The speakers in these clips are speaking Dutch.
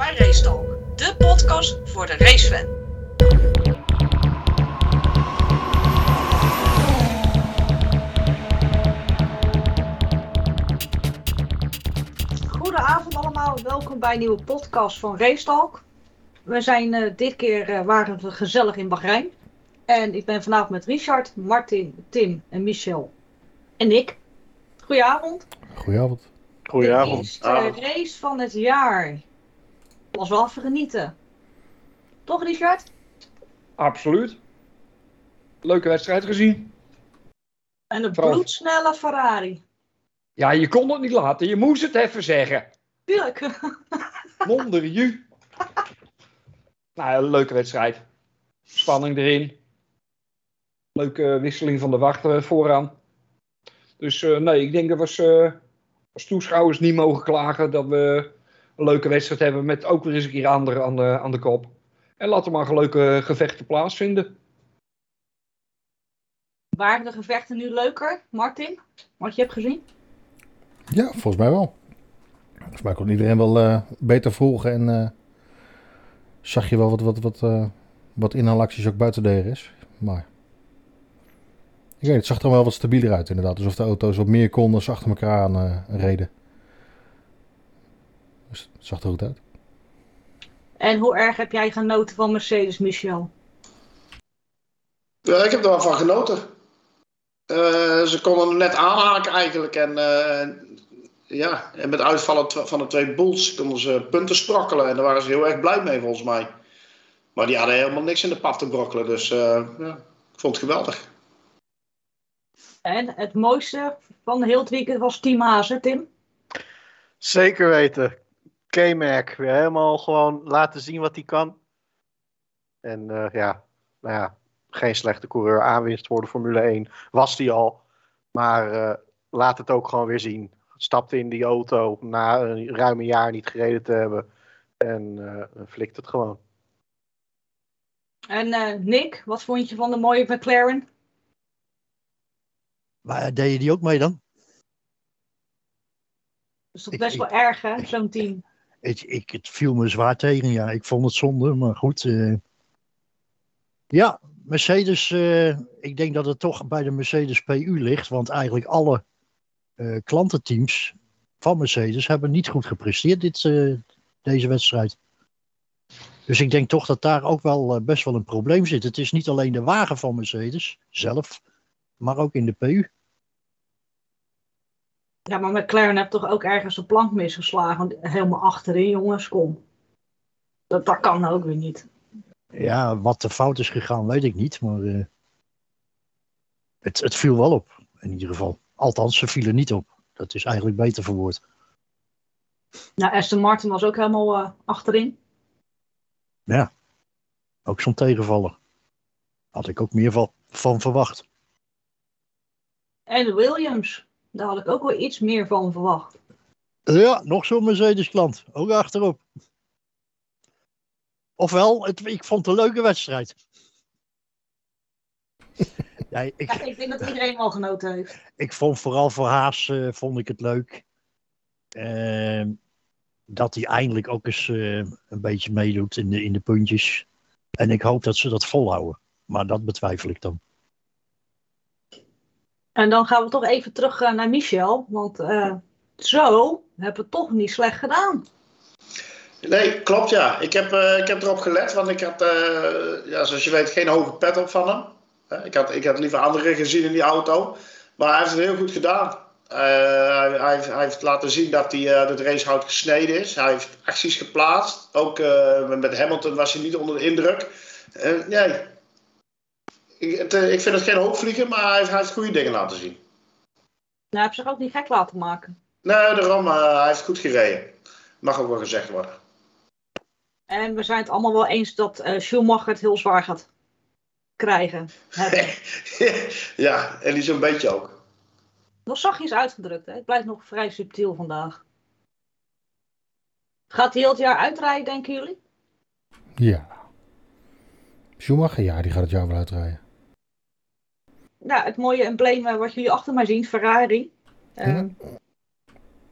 bij Racetalk, de podcast voor de racefan. Goedenavond allemaal, welkom bij een nieuwe podcast van Racetalk. We zijn eh, dit keer eh, waren we gezellig in Bahrein. En ik ben vanavond met Richard, Martin, Tim en Michel. En ik. Goedenavond. Goedenavond. Goedenavond. is de race van het jaar. Was wel genieten. Toch Richard? Absoluut. Leuke wedstrijd gezien. En een Vooral- bloedsnelle Ferrari. Ja, je kon het niet laten. Je moest het even zeggen. Tuurlijk. Wonder je. Nou, een leuke wedstrijd. Spanning erin. Leuke wisseling van de wachten vooraan. Dus eh, nee, ik denk dat we als, eh, als toeschouwers niet mogen klagen dat we een leuke wedstrijd hebben met ook weer eens een keer anderen aan de, aan de kop. En laten we maar leuke gevechten plaatsvinden. Waren de gevechten nu leuker, Martin? Wat je hebt gezien? Ja, volgens mij wel. Volgens mij kon iedereen wel eh, beter volgen en eh, zag je wel wat, wat, wat, eh, wat inhaalacties ook buiten de is. Maar ik weet het zag er wel wat stabieler uit inderdaad. Alsof de auto's wat meer konden ze achter elkaar aan reden. Dus het zag er goed uit. En hoe erg heb jij genoten van Mercedes, Michel? Ja, ik heb er wel van genoten. Eh, ze konden hem net aanhaken eigenlijk. En, eh, ja, en met uitvallen van de twee Bulls konden ze punten sprokkelen. En daar waren ze heel erg blij mee volgens mij. Maar die hadden helemaal niks in de pap te brokkelen. Dus eh, ja, ik vond het geweldig. En het mooiste van heel het weekend was Team hè, Tim? Zeker weten. K-Mac weer helemaal gewoon laten zien wat hij kan. En eh, ja, nou ja, geen slechte coureur aanwinst voor de Formule 1. Was hij al. Maar eh, laat het ook gewoon weer zien. Stapte in die auto na een ruim een jaar niet gereden te hebben. En eh flikt het gewoon. En eh, Nick, wat vond je van de mooie McLaren? Maar deed je die ook mee dan? Dat is toch best ik- wel erg, hè, zo'n team. Ik, ik, het viel me zwaar tegen, ja. Ik vond het zonde, maar goed. eh. ja, Mercedes, eh, ik denk dat het toch bij de Mercedes PU ligt. Want eigenlijk alle eh, klantenteams van Mercedes hebben niet goed gepresteerd dit, deze wedstrijd. Dus ik denk toch dat daar ook wel best wel een probleem zit. Het is niet alleen de wagen van Mercedes zelf, maar ook in de PU. Ja, maar McLaren heeft toch ook ergens een plank misgeslagen. Helemaal achterin, jongens, kom. Dat, dat kan ook weer niet. Ja, wat er fout is gegaan, weet ik niet. Maar eh, het, het viel wel op, in ieder geval. Althans, ze vielen niet op. Dat is eigenlijk beter verwoord. Nou, Aston Martin was ook helemaal eh, achterin. Ook zo'n tegenvaller. Had ik ook meer van, van verwacht. En de Williams, daar had ik ook wel iets meer van verwacht. Ja, nog zo'n Mercedes-klant. Ook achterop. Ofwel, het, ik vond het een leuke wedstrijd. ja, ik, Ja, ik denk dat iedereen al genoten heeft. ik vond vooral voor Haas eh, vond ik het leuk. Ehm, dat hij eindelijk ook eens eh, een beetje meedoet in de, in de puntjes. En ik hoop dat ze dat volhouden. Maar dat betwijfel ik dan. En dan gaan we toch even terug eh, naar Michel. Want eh, zo hebben we toch niet slecht gedaan. Nee, klopt ja. Ik heb, eh, ik heb erop gelet, want ik had, ja, zoals je weet, geen hoge pet op van hem. Ik had, ik had liever anderen gezien in die auto. Maar hij heeft het heel goed gedaan. Hij, hij, heeft, hij heeft laten zien dat hij het racehout gesneden is. Hij heeft acties geplaatst. Ook met Hamilton was hij niet onder de indruk. Nee. Ik, het, eh, ik vind het geen hoogvlieger, maar hij heeft, hij heeft goede dingen laten zien. Nou, hij heeft zich ook niet gek laten maken. Nee, daarom, eh, hij heeft goed gereden. Mag ook wel gezegd worden. En we zijn het allemaal wel eens dat eh, Schumacher het heel zwaar gaat krijgen. Ja, en die zo'n beetje ook. Nog zachtjes uitgedrukt, hè? Het blijft nog vrij subtiel vandaag. Gaat hij heel het jaar uitrijden, denken jullie? Ja. Schumacher, ja, die gaat het jaar wel uitrijden. Ja, het mooie embleem eh, wat jullie achter mij zien, Ferrari. Eh,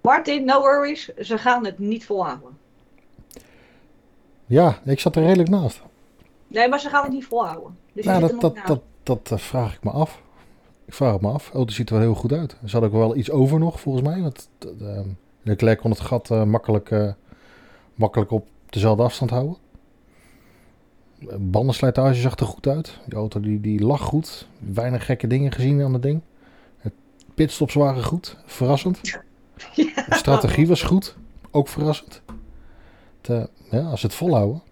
Martin, no worries, ze gaan het niet volhouden. Ja, ik zat er redelijk naast. Nee, maar ze gaan het niet volhouden. Dus Nou, dat, dat, dat, dat eh, vraag ik me af. Ik vraag het me af. Oh, die ziet er wel heel goed uit. Er zat ook wel iets over nog, volgens mij. Want uh, Leclerc kon het gat eh, makkelijk, eh, makkelijk op dezelfde afstand houden. Bandenslijtage zag er goed uit. Die auto die, die lag goed. Weinig gekke dingen gezien aan het ding. Het pitstops waren goed. Verrassend. Ja. De strategie was goed. Ook verrassend. Het, eh, ja, als ze het volhouden.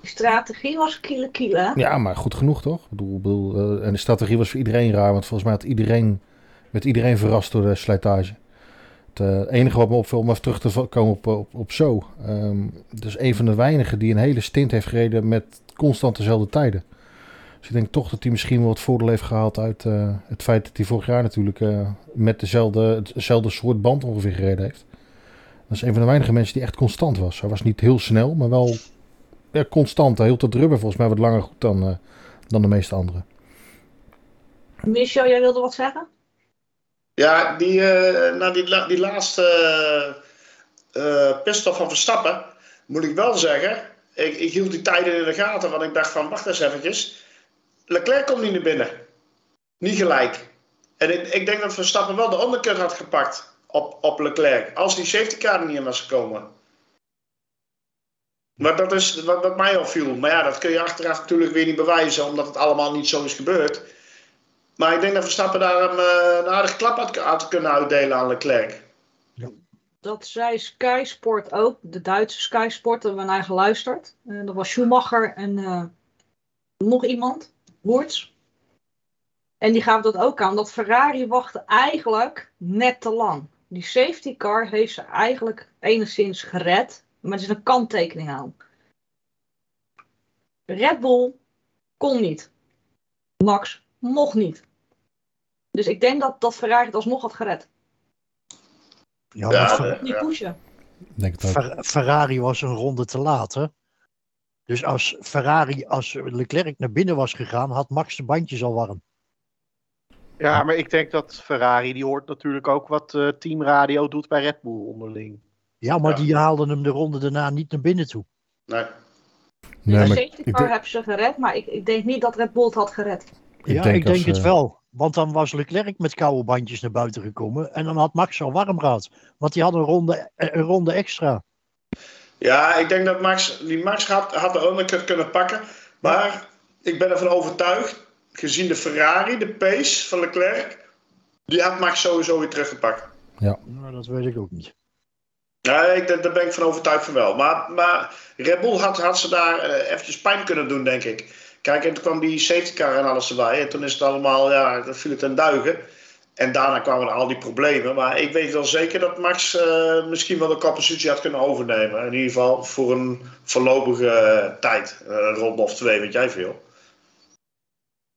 Die strategie was kiele kiele. hè? Ja, maar goed genoeg toch? Ik bedoel, bedoel, eh, en de strategie was voor iedereen raar, want volgens mij had iedereen, werd iedereen verrast door de slijtage. Het eh, enige wat me opviel, om even terug te komen op, op, op zo. Ehm dus een van de weinigen die een hele stint heeft gereden met constant dezelfde tijden. Dus ik denk toch dat hij misschien wel wat voordeel heeft gehaald uit eh, het feit dat hij vorig jaar natuurlijk eh, met dezelfde, hetzelfde soort band ongeveer gereden heeft. Dat is een van de weinige mensen die echt constant was. Hij was niet heel snel, maar wel constant. Hij hield het rubber volgens mij wat langer goed dan, dan de meeste anderen. Michel, jij wilde wat zeggen? Ja, die, eh nou die, die laatste pitstop van Verstappen, moet ik wel zeggen. Ik, ik hield die tijden in de gaten, want ik dacht van, wacht eens eventjes. Leclerc komt niet naar binnen. Niet gelijk. En ik, ik denk dat Verstappen wel de undercut had gepakt op, op Leclerc. Als die safety car niet in was gekomen. Maar dat is wat, wat mij opviel. Maar ja, dat kun je achteraf natuurlijk weer niet bewijzen, omdat het allemaal niet zo is gebeurd. Maar ik denk dat Verstappen daar een, eh, een aardige klap had, had kunnen uitdelen aan Leclerc. Dat zei Sky Sport ook, de Duitse Sky Sport, daar hebben we naar geluisterd. Eh, dat was Schumacher en eh, nog iemand, Woerts. En die gaven dat ook aan, dat Ferrari wachtte eigenlijk net te lang. Die safety car heeft ze eigenlijk enigszins gered, maar er is een kanttekening aan. Red Bull kon niet. Max mocht niet. Dus ik denk dat, dat Ferrari het alsnog had gered. Ja, Ja, Fer- eh, Niet pushen. Ik Denk het ook. Fer- Ferrari was een ronde te laat, hè? Dus als Ferrari, als Leclerc naar binnen was gegaan, had Max de bandjes al warm. Ja, maar ik denk dat Ferrari, die hoort natuurlijk ook wat eh teamradio doet bij Red Bull onderling. Ja, maar Ja. die haalden hem de ronde daarna niet naar binnen toe. Nee. Nee, de maar safety ik car denk- hebben ze gered, maar ik, ik denk niet dat Red Bull het had gered. ja, denk ik denk als, het eh, wel. Want dan was Leclerc met koude bandjes naar buiten gekomen. En dan had Max al warm gehad. Want die had een ronde, eh, een ronde extra. Ja, ik denk dat Max, die Max had, had de undercut kunnen pakken. Maar ik ben ervan overtuigd, gezien de Ferrari, de pace van Leclerc, die had Max sowieso weer teruggepakt. Nou, dat weet ik ook niet. Ja, ik, daar daar ben ik van overtuigd van wel. Maar, maar Red Bull had, had ze daar eh, eventjes pijn kunnen doen, denk ik. Kijk, en toen kwam die safety car en alles erbij. En toen is het allemaal, ja, dan viel het ten duigen. En daarna kwamen al die problemen. Maar ik weet wel zeker dat Max eh, misschien wel de koppositie had kunnen overnemen. In ieder geval voor een voorlopige eh, tijd. Eh, Een ronde of twee, weet jij veel.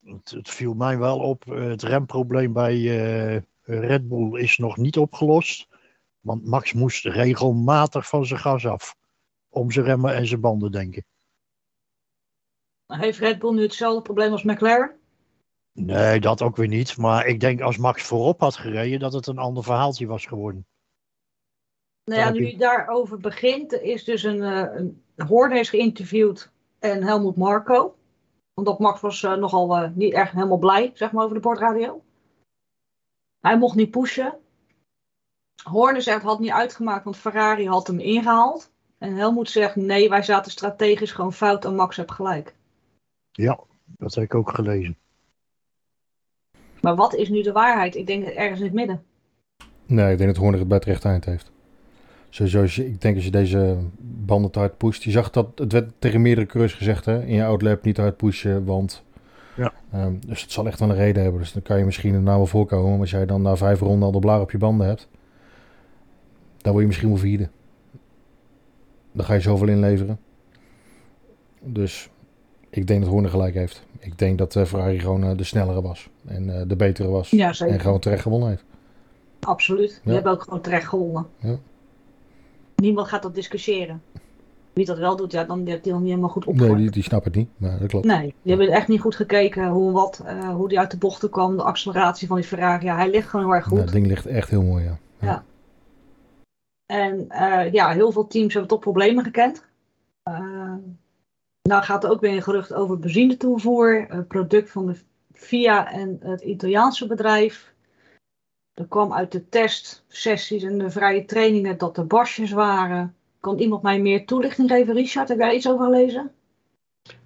Het, het viel mij wel op. eh, Het remprobleem bij eh, Red Bull is nog niet opgelost. Want Max moest regelmatig van zijn gas af. Om zijn remmen en zijn banden denken. Heeft Red Bull nu hetzelfde probleem als McLaren? Nee, dat ook weer niet. Maar ik denk als Max voorop had gereden, dat het een ander verhaaltje was geworden. Nou ja, nu je daarover begint, is dus een, eh, een is geïnterviewd en Helmut Marco. Omdat Max was eh, nogal eh, niet echt helemaal blij, zeg maar, over de bordradio. Hij mocht niet pushen. Horner zegt, had niet uitgemaakt, want Ferrari had hem ingehaald. En Helmut zegt, nee, wij zaten strategisch gewoon fout en Max heeft gelijk. Ja, dat heb ik ook gelezen. Maar wat is nu de waarheid? Ik denk ergens in het midden. Nee, ik denk dat Horner het bij het rechte eind heeft. Sowieso, als je, ik denk als je deze banden te hard pusht. Je zag dat, het werd tegen meerdere coureurs gezegd hè. In je outlap niet te hard pushen, want... Ja. ehm, dus het zal echt wel een reden hebben. Dus dan kan je misschien er nou wel voorkomen. Maar als jij dan na vijf ronden al de blaar op je banden hebt... Dan word je misschien wel vierde. Dan ga je zoveel inleveren. Dus ik denk dat Horner gelijk heeft. Ik denk dat eh, Ferrari gewoon eh, de snellere was. En eh, de betere was. Ja, en gewoon terecht gewonnen heeft. Absoluut. Die Ja. hebben ook gewoon terecht gewonnen. Ja. Niemand gaat dat discussiëren. Wie dat wel doet, ja, dan heeft hij nog niet helemaal goed Nee, opgelet. die, die snapt het niet. Maar dat klopt. Nee, die hebben echt niet goed gekeken hoe en wat, hoe die uit de bochten kwam, de acceleratie van die Ferrari. Ja, hij ligt gewoon heel erg goed. Het ding ligt echt heel mooi, ja. En eh, ja, heel veel teams hebben toch problemen gekend. Nou gaat er ook weer een gerucht over benzinetoevoer, een product van de VIA en het Italiaanse bedrijf. Er kwam uit de testsessies en de vrije trainingen dat er borstjes waren. Kan iemand mij meer toelichting geven, Richard? Heb jij iets over gelezen?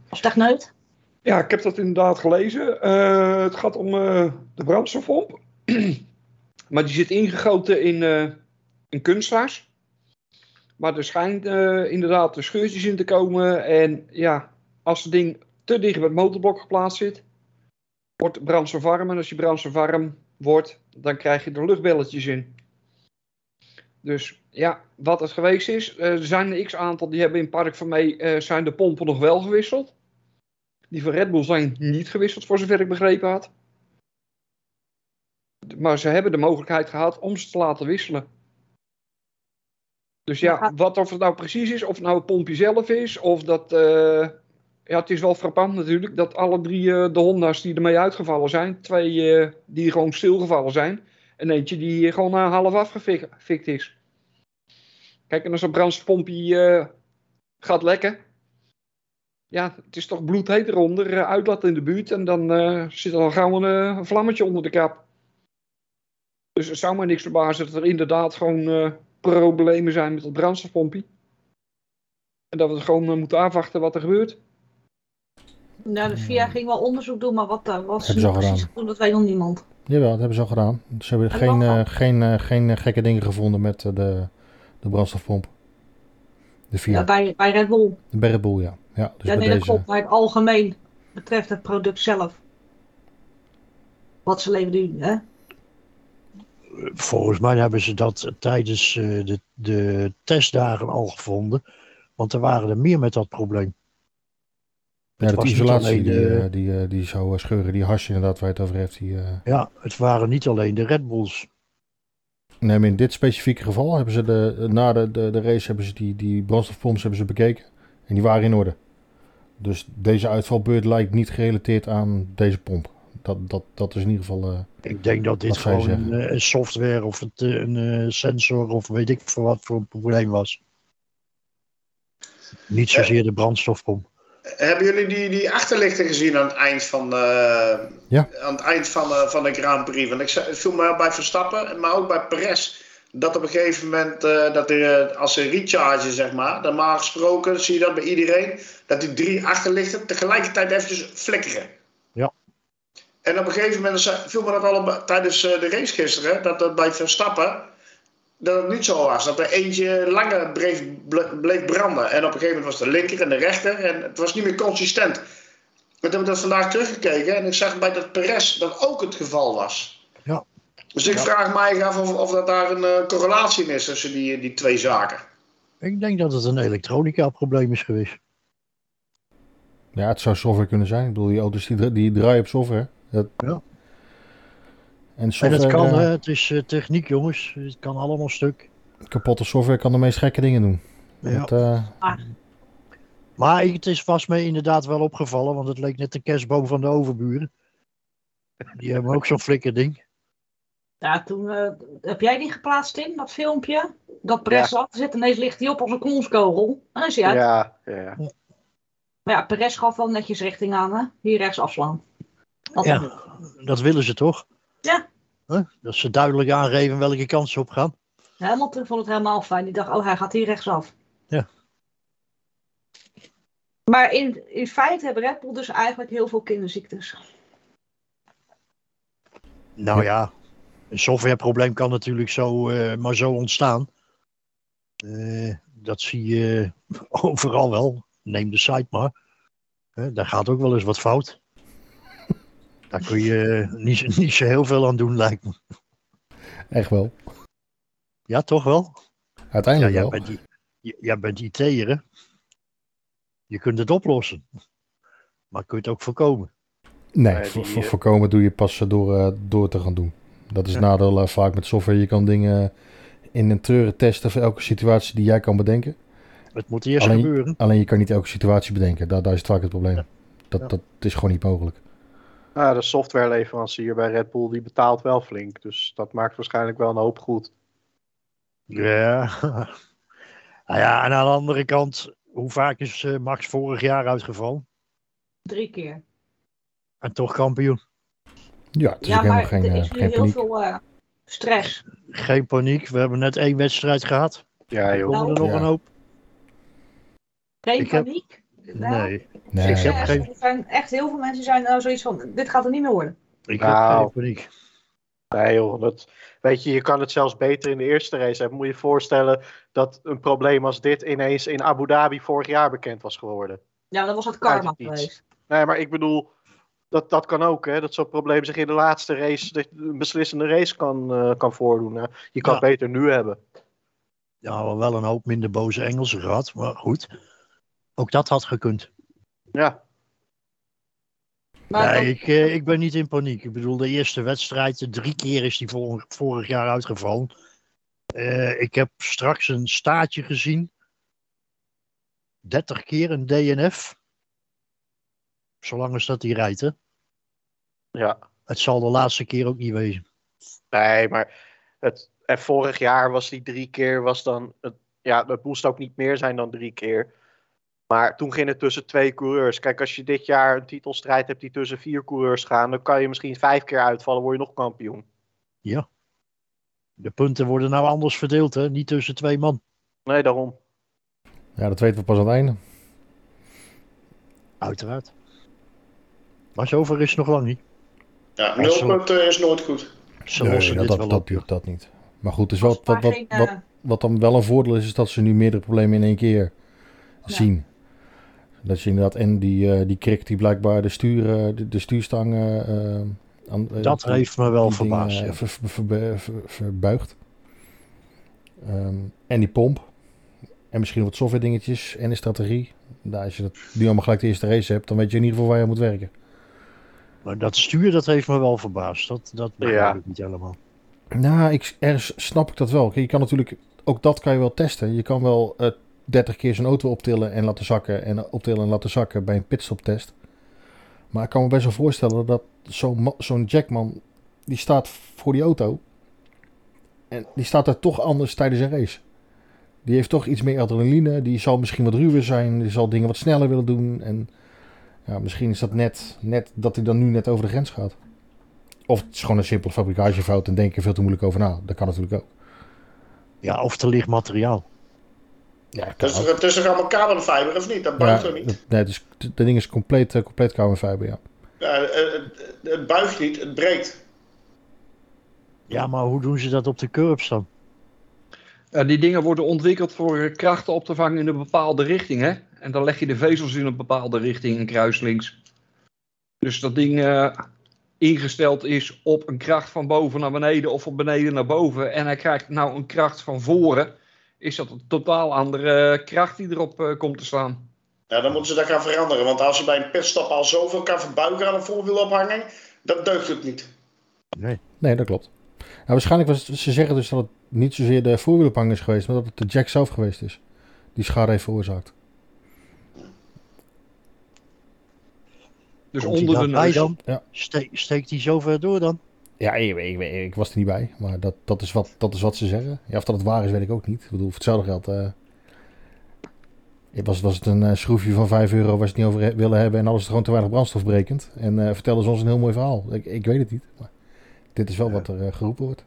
Als techneut? Ja, ik heb dat inderdaad gelezen. Eh, het gaat om eh, de brandstofpomp. maar die zit ingegoten in, eh in. Maar er schijnt eh, inderdaad de scheurtjes in te komen. En ja, als het ding te dicht bij het motorblok geplaatst zit, wordt brandstof warm. En als je brandstof warm wordt, dan krijg je er luchtbelletjes in. Dus ja, wat het geweest is, eh, er zijn een x-aantal die hebben in Park van mee eh, zijn de pompen nog wel gewisseld. Die van Red Bull zijn niet gewisseld, voor zover ik begrepen had. Maar ze hebben de mogelijkheid gehad om ze te laten wisselen. Dus ja, wat of het nou precies is, of het nou het pompje zelf is, of dat... eh, ja, het is wel frappant natuurlijk dat alle drie eh, de Honda's die ermee uitgevallen zijn, twee eh, die gewoon stilgevallen zijn, en eentje die gewoon half afgefikt is. Kijk, en als een brandstofpompje gaat lekken, ja, het is toch bloedheet eronder, uitlaat in de buurt, en dan zit er al gauw een, vlammetje onder de kap. Dus het zou me niks verbazen dat er inderdaad gewoon problemen zijn met het brandstofpompje. En dat we gewoon eh, moeten afwachten wat er gebeurt. Nou, de VIA ging wel onderzoek doen, maar wat daar was Hebben ze al precies gedaan. dat weet nog niemand. Jawel, dat hebben ze al gedaan. Ze hebben Hebben geen, eh, geen, eh, geen eh, gekke dingen gevonden met eh, de, de brandstofpomp. De Ja, Fiat. bij, bij Red Bull. de Red Bull, ja. Ja, dus ja, bij nee, dat deze. klopt. Maar het algemeen betreft het product zelf. Wat ze leveren nu, hè? Volgens mij hebben ze dat tijdens eh, de, de testdagen al gevonden. Want er waren er meer met dat probleem. Ja, Het dat isolatie alleen die, de- eh, die, eh, die zou scheuren. Die hash inderdaad waar je het over heeft. Die, Ja, het waren niet alleen de Red Bulls. Nee, maar in dit specifieke geval hebben ze de, na de, de, de race hebben ze die, die brandstofpomps hebben ze bekeken. En die waren in orde. Dus deze uitvalbeurt lijkt niet gerelateerd aan deze pomp. Dat, dat, dat is in ieder geval... eh, Ik denk dat dit gewoon een, zeggen? eh, een software of het, eh, een eh, sensor of weet ik voor wat voor een probleem was. Niet zozeer de brandstofpomp. Hebben jullie die, die achterlichten gezien aan het eind van, eh, Ja. aan het eind van, van de Grand Prix? Want ik zei- het viel me bij Verstappen, maar ook bij Perez. Dat op een gegeven moment, eh, dat er, als ze rechargen, zeg maar, normaal gesproken zie je dat bij iedereen, dat die drie achterlichten tegelijkertijd eventjes flikkeren. En op een gegeven moment viel me dat al tijdens eh, de race gisteren, dat dat bij Verstappen, dat het niet zo was. Dat er eentje langer bleef, ble- bleef branden. En op een gegeven moment was de linker en de rechter. En het was niet meer consistent. Toen heb ik dat vandaag teruggekeken. En ik zag bij dat Perez dat ook het geval was. Ja. Dus ik Ja. vraag mij af of, of dat daar een eh, correlatie in is tussen die, die twee zaken. Ik denk dat het een elektronica probleem is geweest. ja, het zou software kunnen zijn. Ik bedoel, die auto's die, die draaien op software. Dat... Ja. En En software, het kan, eh, hè, het is eh, techniek jongens. Het kan allemaal stuk. kapotte software kan de meest gekke dingen doen. Ja. Dat, eh, Maar het is vast me inderdaad wel opgevallen, want het leek net de kerstboom van de overburen. Die hebben ook zo'n flikkerding. Ja, toen eh, heb jij die geplaatst in, dat filmpje. Dat Perez Ja. zit, ineens ligt hij op als een knonskogel. En dan is hij uit. Ja, ja. Maar ja, Perez gaf wel netjes richting aan, hè? Hier rechts afslaan. Ja, dat willen ze toch? Ja. Huh? Dat ze duidelijk aangeven welke kant ze op gaan. Hamilton vond het helemaal fijn. Die dacht, oh, hij gaat hier rechtsaf. Ja. Maar in, in feite hebben Red Bull dus eigenlijk heel veel kinderziektes. Nou ja, een softwareprobleem kan natuurlijk zo, eh, maar zo ontstaan. Eh, dat zie je overal wel. Neem de site maar. Daar gaat ook wel eens wat fout. Daar kun je niet, niet zo heel veel aan doen, lijkt me. echt wel. Ja, toch wel? Ja, Uiteindelijk jij wel. bent, jij bent IT'er, hè? Je kunt het oplossen. Maar kun je het ook voorkomen. Nee, die, eh, voorkomen doe je pas eh, door, eh, door te gaan doen. Dat is Ja. nadeel eh, vaak met software. Je kan dingen in een treuren testen voor elke situatie die jij kan bedenken. Het moet eerst Alleen- gebeuren. Alleen je kan niet elke situatie bedenken. Daar, daar is het vaak het probleem. Dat, Ja. dat is gewoon niet mogelijk. Nou, de softwareleverancier bij Red Bull die betaalt wel flink. Dus dat maakt waarschijnlijk wel een hoop goed. Ja. nou ja, en aan de andere kant, hoe vaak is eh, Max vorig jaar uitgevallen? Drie keer. En toch kampioen. Ja, het is Ja, helemaal geen, er eh, is nu geen heel paniek. veel eh, stress. Geen paniek. We hebben net één wedstrijd gehad. Ja, joh. komen er nog Ja. een hoop. Geen Ik paniek. Nou, Nee, Nee, Ik heb er geen- er zijn echt heel veel mensen die zijn nou zoiets van, dit gaat er niet meer worden. ik Nou. heb geen paniek. Nee joh, dat, weet je, je kan het zelfs beter in de eerste race hebben. Moet je je voorstellen dat een probleem als dit ineens in Abu Dhabi vorig jaar bekend was geworden. Ja, dan was het karma geweest. Nee, maar ik bedoel, dat, dat kan ook, hè. Dat zo'n probleem zich in de laatste race, dat een beslissende race kan, eh, kan voordoen. hè. Je kan Ja. het beter nu hebben. Ja, wel een hoop minder boze Engelsen gehad. Maar goed, ook dat had gekund. Ja, Maar nee, dan- ik, eh, ik ben niet in paniek. Ik bedoel, de eerste wedstrijd, drie keer is die vorig, vorig jaar uitgevallen. Eh, ik heb straks een staartje gezien. 30 keer een DNF. Zolang als dat die rijdt, hè. ja. Het zal de laatste keer ook niet wezen. Nee, maar het, en vorig jaar was die drie keer, was dan, het, ja, dat moest ook niet meer zijn dan drie keer. Maar toen ging het tussen twee coureurs. Kijk, als je dit jaar een titelstrijd hebt die tussen vier coureurs gaan, dan kan je misschien vijf keer uitvallen, word je nog kampioen. De punten worden nou anders verdeeld, hè. Niet tussen twee man. Nee, daarom. Ja, dat weten we pas aan het einde. Uiteraard. Maar zover is het nog lang niet. Ja, Ja, nul zo- punten is nooit goed. Ze Nee, lossen dat, dit dat, wel dat, op. dat, niet. Maar goed, dus wat, wat, wat, wat, eh, wat dan wel een voordeel is, is dat ze nu meerdere problemen in één keer Ja. Dat je inderdaad, en die, eh die krik die blijkbaar de, stuur, eh, de, de stuurstangen... eh, aan, Dat die- heeft me wel dingen, verbaasd. ja. ver- ver- ver- ver- verbuigt. Ehm, en die pomp. En misschien wat software dingetjes en de strategie. Nou, als je dat nu allemaal gelijk de eerste race hebt, dan weet je in ieder geval waar je moet werken. Maar dat stuur, dat heeft me wel verbaasd. Dat, dat begrijp Ja. ik niet helemaal. Nou, ik, ergens snap ik dat wel. Kijk, Je kan natuurlijk, ook dat kan je wel testen. Je kan wel 30 keer zijn auto optillen en laten zakken. En optillen en laten zakken bij een pitstoptest. Maar ik kan me best wel voorstellen dat zo'n ma- zo'n Jackman, die staat voor die auto. En die staat daar toch anders tijdens een race. Die heeft toch iets meer adrenaline. Die zal misschien wat ruwer zijn. Die zal dingen wat sneller willen doen. En ja, misschien is dat net, net dat hij dan nu net over de grens gaat. Of het is gewoon een simpele fabrikagefout en denk er veel te moeilijk over na. Dat kan natuurlijk ook. Ja, of te licht materiaal. Ja, Het is, toch, het is toch allemaal carbonfiber of niet? Dat ja, buigt toch niet? dat- nee, het is, dat ding is compleet, eh, compleet carbonfiber, ja. Ja, het, het, het buigt niet, het breekt. Ja, maar hoe doen ze dat op de curbs dan? Ja, die dingen worden ontwikkeld voor eh, krachten op te vangen in een bepaalde richting. Hè? En dan leg je de vezels in een bepaalde richting, een kruislinks. Dus dat ding eh, ingesteld is op een kracht van boven naar beneden of van beneden naar boven. En hij krijgt nou een kracht van voren. Is dat een totaal andere kracht die erop eh, komt te staan. Ja, dan moeten ze dat gaan veranderen. Want als je bij een pitstop al zoveel kan verbuigen aan een voorwielophanging, dan deugt het niet. Nee. Nee, dat klopt. Nou, waarschijnlijk was het, ze zeggen dus dat het niet zozeer de voorwielophang is geweest, maar dat het de jack zelf geweest is. Die schade heeft veroorzaakt. Dus Komt onder de neus. dan? Ja. Ste- steekt hij zo ver door dan? Ja, ik, ik, ik, ik was er niet bij, maar dat, dat, is wat, dat is wat ze zeggen. Ja, of dat het waar is, weet ik ook niet. Ik bedoel, voor hetzelfde geld... eh, was, was het een eh, schroefje van 5 euro waar ze het niet over he- willen hebben en alles is gewoon te weinig brandstof berekend. En eh vertelden ze ons een heel mooi verhaal. Ik, ik weet het niet, maar dit is wel wat er geroepen wordt.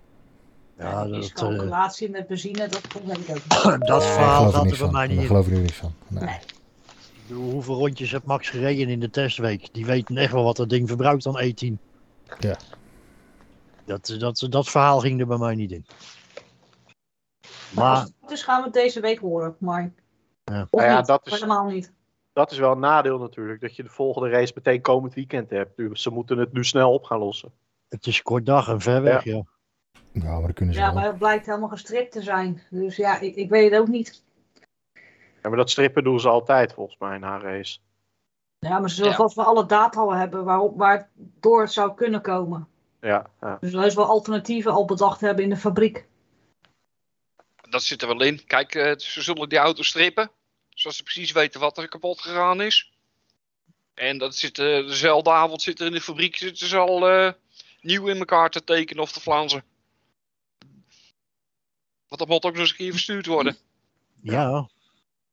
Ja, dat, eh, calculatie met benzine, dat weet ik ook niet. dat verhaal geloof er bij van. mij niet Daar geloof ik nu niks van. Nee. Nee. Ik bedoel, hoeveel rondjes heeft Max gereden in de testweek? Die weten echt wel wat dat ding verbruikt dan E10. Ja. Dat, dat, dat verhaal ging er bij mij niet in. Maar Dus gaan we het deze week horen, maar... Ja. Of Nou ja, niet, dat is- helemaal niet. Dat is wel een nadeel natuurlijk, dat je de volgende race meteen komend weekend hebt. Dus ze moeten het nu snel op gaan lossen. het is kort dag en ver weg, ja. Ja, maar kunnen ze Ja, maar het blijkt helemaal gestript te zijn. Dus ja, ik, ik weet het ook niet. Ja, maar dat strippen doen ze altijd volgens mij na een race. Ja, maar ze zullen Ja. vast wel alle data al hebben waarop, waar het door zou kunnen komen. Ja, ja. Dus wel alternatieven al bedacht hebben in de fabriek. Dat zit er wel in. Kijk, eh, ze zullen die auto strippen. Zodat ze precies weten wat er kapot gegaan is. En dat zit, eh, dezelfde avond zit er in de fabriek zitten ze al eh, nieuw in elkaar te tekenen of te flansen. Want dat moet ook nog eens een keer verstuurd worden. Ja,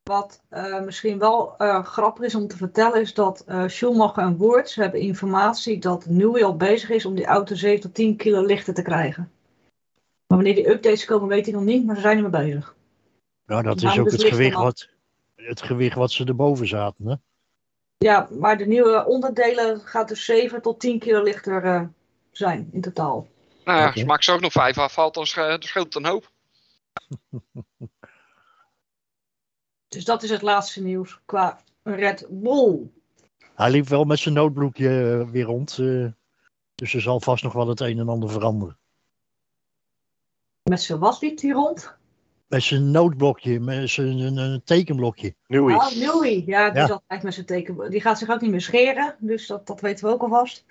wat eh, misschien wel eh, grappig is om te vertellen, is dat eh Schumacher en Woods hebben informatie dat Newey al bezig is om die auto 7 tot 10 kilo lichter te krijgen. Maar wanneer die updates komen, weet hij nog niet, maar ze zijn ermee bezig. Nou, dat is ook het gewicht, wat, het gewicht wat ze erboven zaten. Hè? Ja, maar de nieuwe onderdelen gaat dus 7 tot 10 kilo lichter eh, zijn in totaal. Nou ja, Oké. als Max ook nog vijf afvalt, dan sch- dan scheelt het een hoop. Dus dat is het laatste nieuws qua Red Bull. Hij liep wel met zijn noodbloekje eh, weer rond. eh, dus er zal vast nog wel het een en ander veranderen. Met zijn was liep hij rond. Met zijn noodblokje, met zijn een, een tekenblokje. Newey. Ah, Newey. Ja, die, Ja. zat eigenlijk met zijn teken. die gaat zich ook niet meer scheren. Dus dat, dat weten we ook alvast.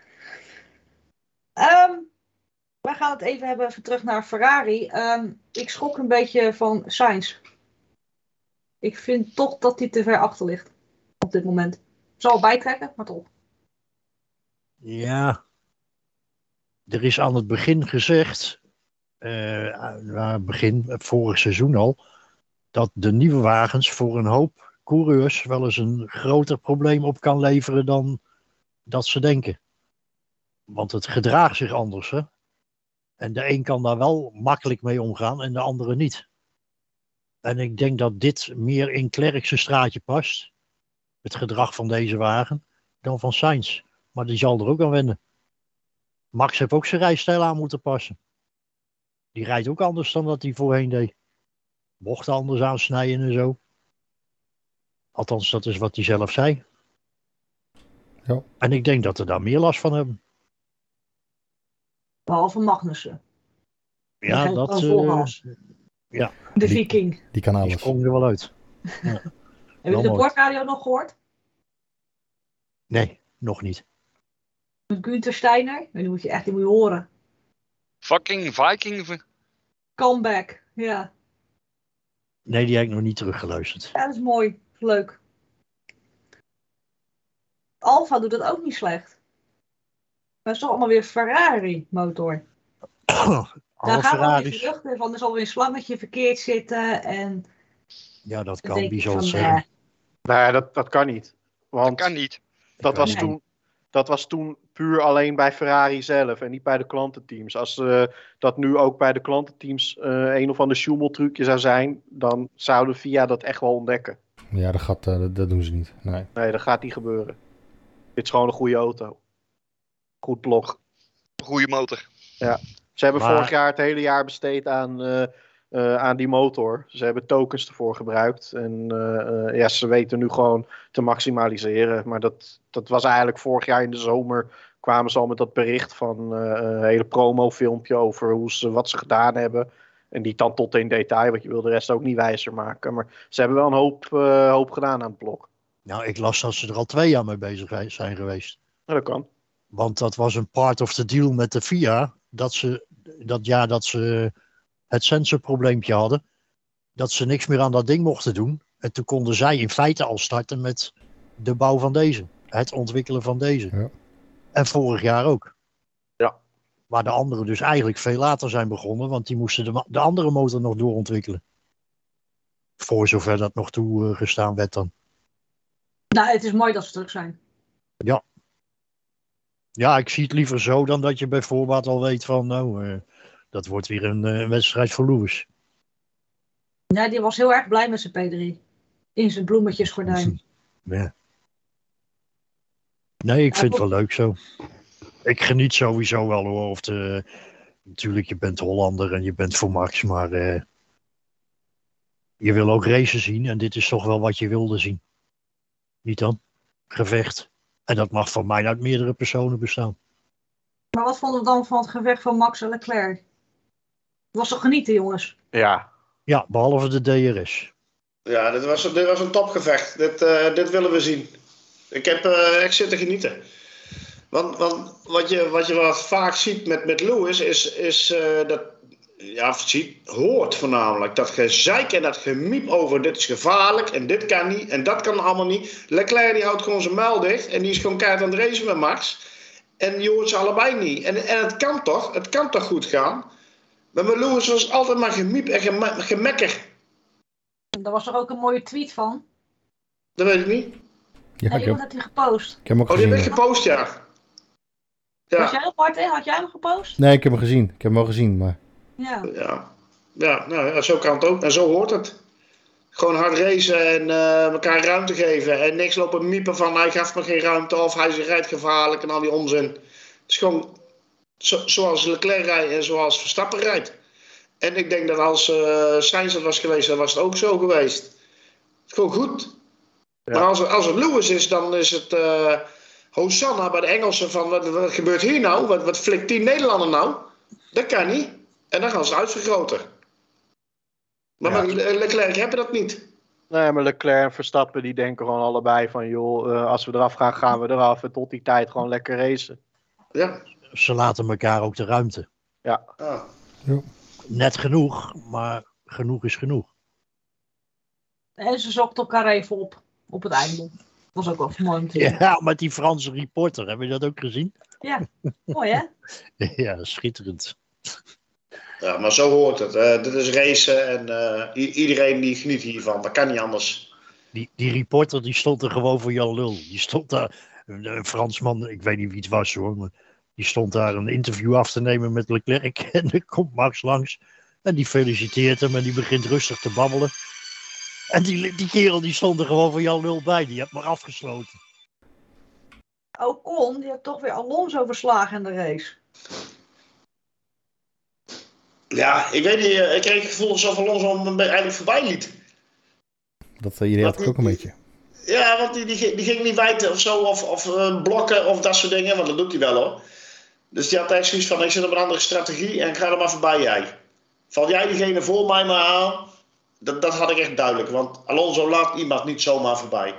Ehm wij gaan het even hebben, even terug naar Ferrari. Ehm, ik schrok een beetje van Sainz. Ik vind toch dat hij te ver achter ligt. Op dit moment. Zal bijtrekken, maar toch. Ja. Er is aan het begin gezegd, het begin, vorig seizoen al, dat de nieuwe wagens voor een hoop coureurs wel eens een groter probleem op kan leveren dan dat ze denken. Want het gedraagt zich anders. Hè? En de een kan daar wel makkelijk mee omgaan en de andere niet. En ik denk dat dit meer in Klerkse straatje past, het gedrag van deze wagen, dan van Sainz. Maar die zal er ook aan wennen. Max heeft ook zijn rijstijl aan moeten passen. Die rijdt ook anders dan dat hij voorheen deed. Bochten anders aansnijden en zo. Althans, dat is wat hij zelf zei. Ja. En ik denk dat we daar meer last van hebben. Behalve Magnussen. Ja, dat gas. De Die- Viking. Die kan die alles. sprong er wel uit. Heb je wel de bordradio nog gehoord? Nee, nog niet. Met Günther Steiner? Die moet je echt die moet je horen. Fucking Viking. Comeback. Ja. Nee, die heb ik nog niet teruggeluisterd. ja, dat is mooi. Leuk. Alfa doet dat ook niet slecht. Maar het is toch allemaal weer Ferrari motor. Daar gaan we Ferraris. geruchten van er zal weer een slangetje verkeerd zitten. En Ja, dat dan kan. zeggen? eh, Nee, dat, dat kan niet. Dat Want kan niet. dat, was niet. toen, dat was toen puur alleen bij Ferrari zelf en niet bij de klantenteams. Als eh, dat nu ook bij de klantenteams eh, een of ander Schumel-trucje zou zijn, dan zouden VIA dat echt wel ontdekken. Ja, dat, gaat, eh, dat, dat doen ze niet. Nee. Nee, dat gaat niet gebeuren. Dit is gewoon een goede auto. Goed blok. Goede motor. Ze hebben Maar- vorig jaar het hele jaar besteed aan, eh, eh, aan die motor. Ze hebben tokens ervoor gebruikt. En eh, ja, ze weten nu gewoon te maximaliseren. Maar dat, dat was eigenlijk vorig jaar in de zomer. kwamen ze al met dat bericht van een hele promofilmpje over hoe ze, wat ze gedaan hebben. En niet dan tot in detail, want je wil de rest ook niet wijzer maken. Maar ze hebben wel een hoop, hoop gedaan aan het blok. Nou, ik las dat ze er al twee jaar mee bezig zijn geweest. Ja, dat kan. Want dat was een part of the deal met de FIA. Dat ze dat jaar dat ze het sensorprobleempje hadden. Dat ze niks meer aan dat ding mochten doen. En toen konden zij in feite al starten met de bouw van deze. Het ontwikkelen van deze. Ja. En vorig jaar ook. Ja. Waar de anderen dus eigenlijk veel later zijn begonnen. Want die moesten de, de andere motor nog doorontwikkelen. Voor zover dat nog toegestaan werd dan. nou, het is mooi dat ze terug zijn. Ja, ik zie het liever zo dan dat je bij voorbaat al weet van, nou, eh, dat wordt weer een eh, wedstrijd voor Lewis. Ja, die was heel erg blij met zijn P3. In zijn bloemetjesgordijn. Ja. Nee, ik vind het wel leuk zo. Ik geniet sowieso wel hoor. Of de, natuurlijk, je bent Hollander en je bent voor Max, maar eh, je wil ook racen zien. En dit is toch wel wat je wilde zien. Niet dan? Gevecht. En dat mag van mij uit meerdere personen bestaan. Maar wat vonden we dan van het gevecht van Max en Leclerc? Het was toch genieten, jongens? Ja, Ja, behalve de DRS. Ja, dit was, dit was een topgevecht. Dit, eh, dit willen we zien. Ik heb eh, ik zit te genieten. Want, want wat, je, wat je wat vaak ziet met, met Lewis is, is eh, dat. Ja, ziet, hoort voornamelijk. Dat gezeik en dat gemiep over dit is gevaarlijk en dit kan niet en dat kan allemaal niet. Leclerc die houdt gewoon zijn muil dicht en die is gewoon keihard aan het racen met Max. En je hoort ze allebei niet. En, en het kan toch, het kan toch goed gaan. Maar met Lewis was altijd maar gemiep en geme- gemekker. Daar was er ook een mooie tweet van. Dat weet ik niet. Ja, ik iemand heb, had die gepost. ik heb hem ook Oh, die heb ik ja. gepost, ja. Was jij Martin? Had jij hem gepost? Nee, ik heb hem gezien. Ik heb hem wel gezien, maar... Ja. ja. Ja, nou, ja, zo kan het ook. En zo hoort het. Gewoon hard racen en eh, elkaar ruimte geven. En niks lopen miepen van hij gaf me geen ruimte of hij rijdt gevaarlijk en al die onzin. Het is gewoon zo- zoals Leclerc rijdt en zoals Verstappen rijdt. En ik denk dat als eh Sainz dat was geweest, dan was het ook zo geweest. Het is gewoon goed. Ja. Maar als, het- als het Lewis is, dan is het eh Hosanna bij de Engelsen van wat, wat gebeurt hier nou? Wat, wat flikt die Nederlander nou? Dat kan niet. En dan gaan ze uitvergroten. Maar Ja. Le- Leclerc hebben dat niet. Nee, maar Leclerc en Verstappen die denken gewoon allebei van joh, eh, als we eraf gaan, gaan we eraf. En tot die tijd gewoon lekker racen. Ja. Ze laten elkaar ook de ruimte. Ah. Net genoeg, maar genoeg is genoeg. En ze zochten elkaar even op. Op het einde. Dat was ook wel mooi. Ja, met die Franse reporter, heb je dat ook gezien? Mooi hè? Ja, schitterend. Ja, maar zo hoort het. Dit is racen en eh, iedereen die geniet hiervan. Dat kan niet anders. Die, die reporter die stond er gewoon voor Jan Lul. Die stond daar, een, een Fransman, ik weet niet wie het was hoor, maar die stond daar een interview af te nemen met Leclerc. En er komt Max langs en die feliciteert hem en die begint rustig te babbelen. En die, die kerel die stond er gewoon voor Jan Lul bij, die heeft maar afgesloten. Ocon, die heeft toch weer Alonso verslagen in de race. Ja, ik weet niet. eh, ik kreeg het gevoel alsof Alonso hem eigenlijk voorbij liet. Dat uh, idee had ik ook een beetje. Ja, want die, die, ging- die ging niet wijten of zo, of, of eh, blokken of dat soort dingen, want dat doet hij wel hoor. Dus die had echt zoiets van, ik zit op een andere strategie en ik ga er maar voorbij jij. Val jij diegene voor mij maar aan? Dat, dat had ik echt duidelijk, want Alonso laat iemand niet zomaar voorbij.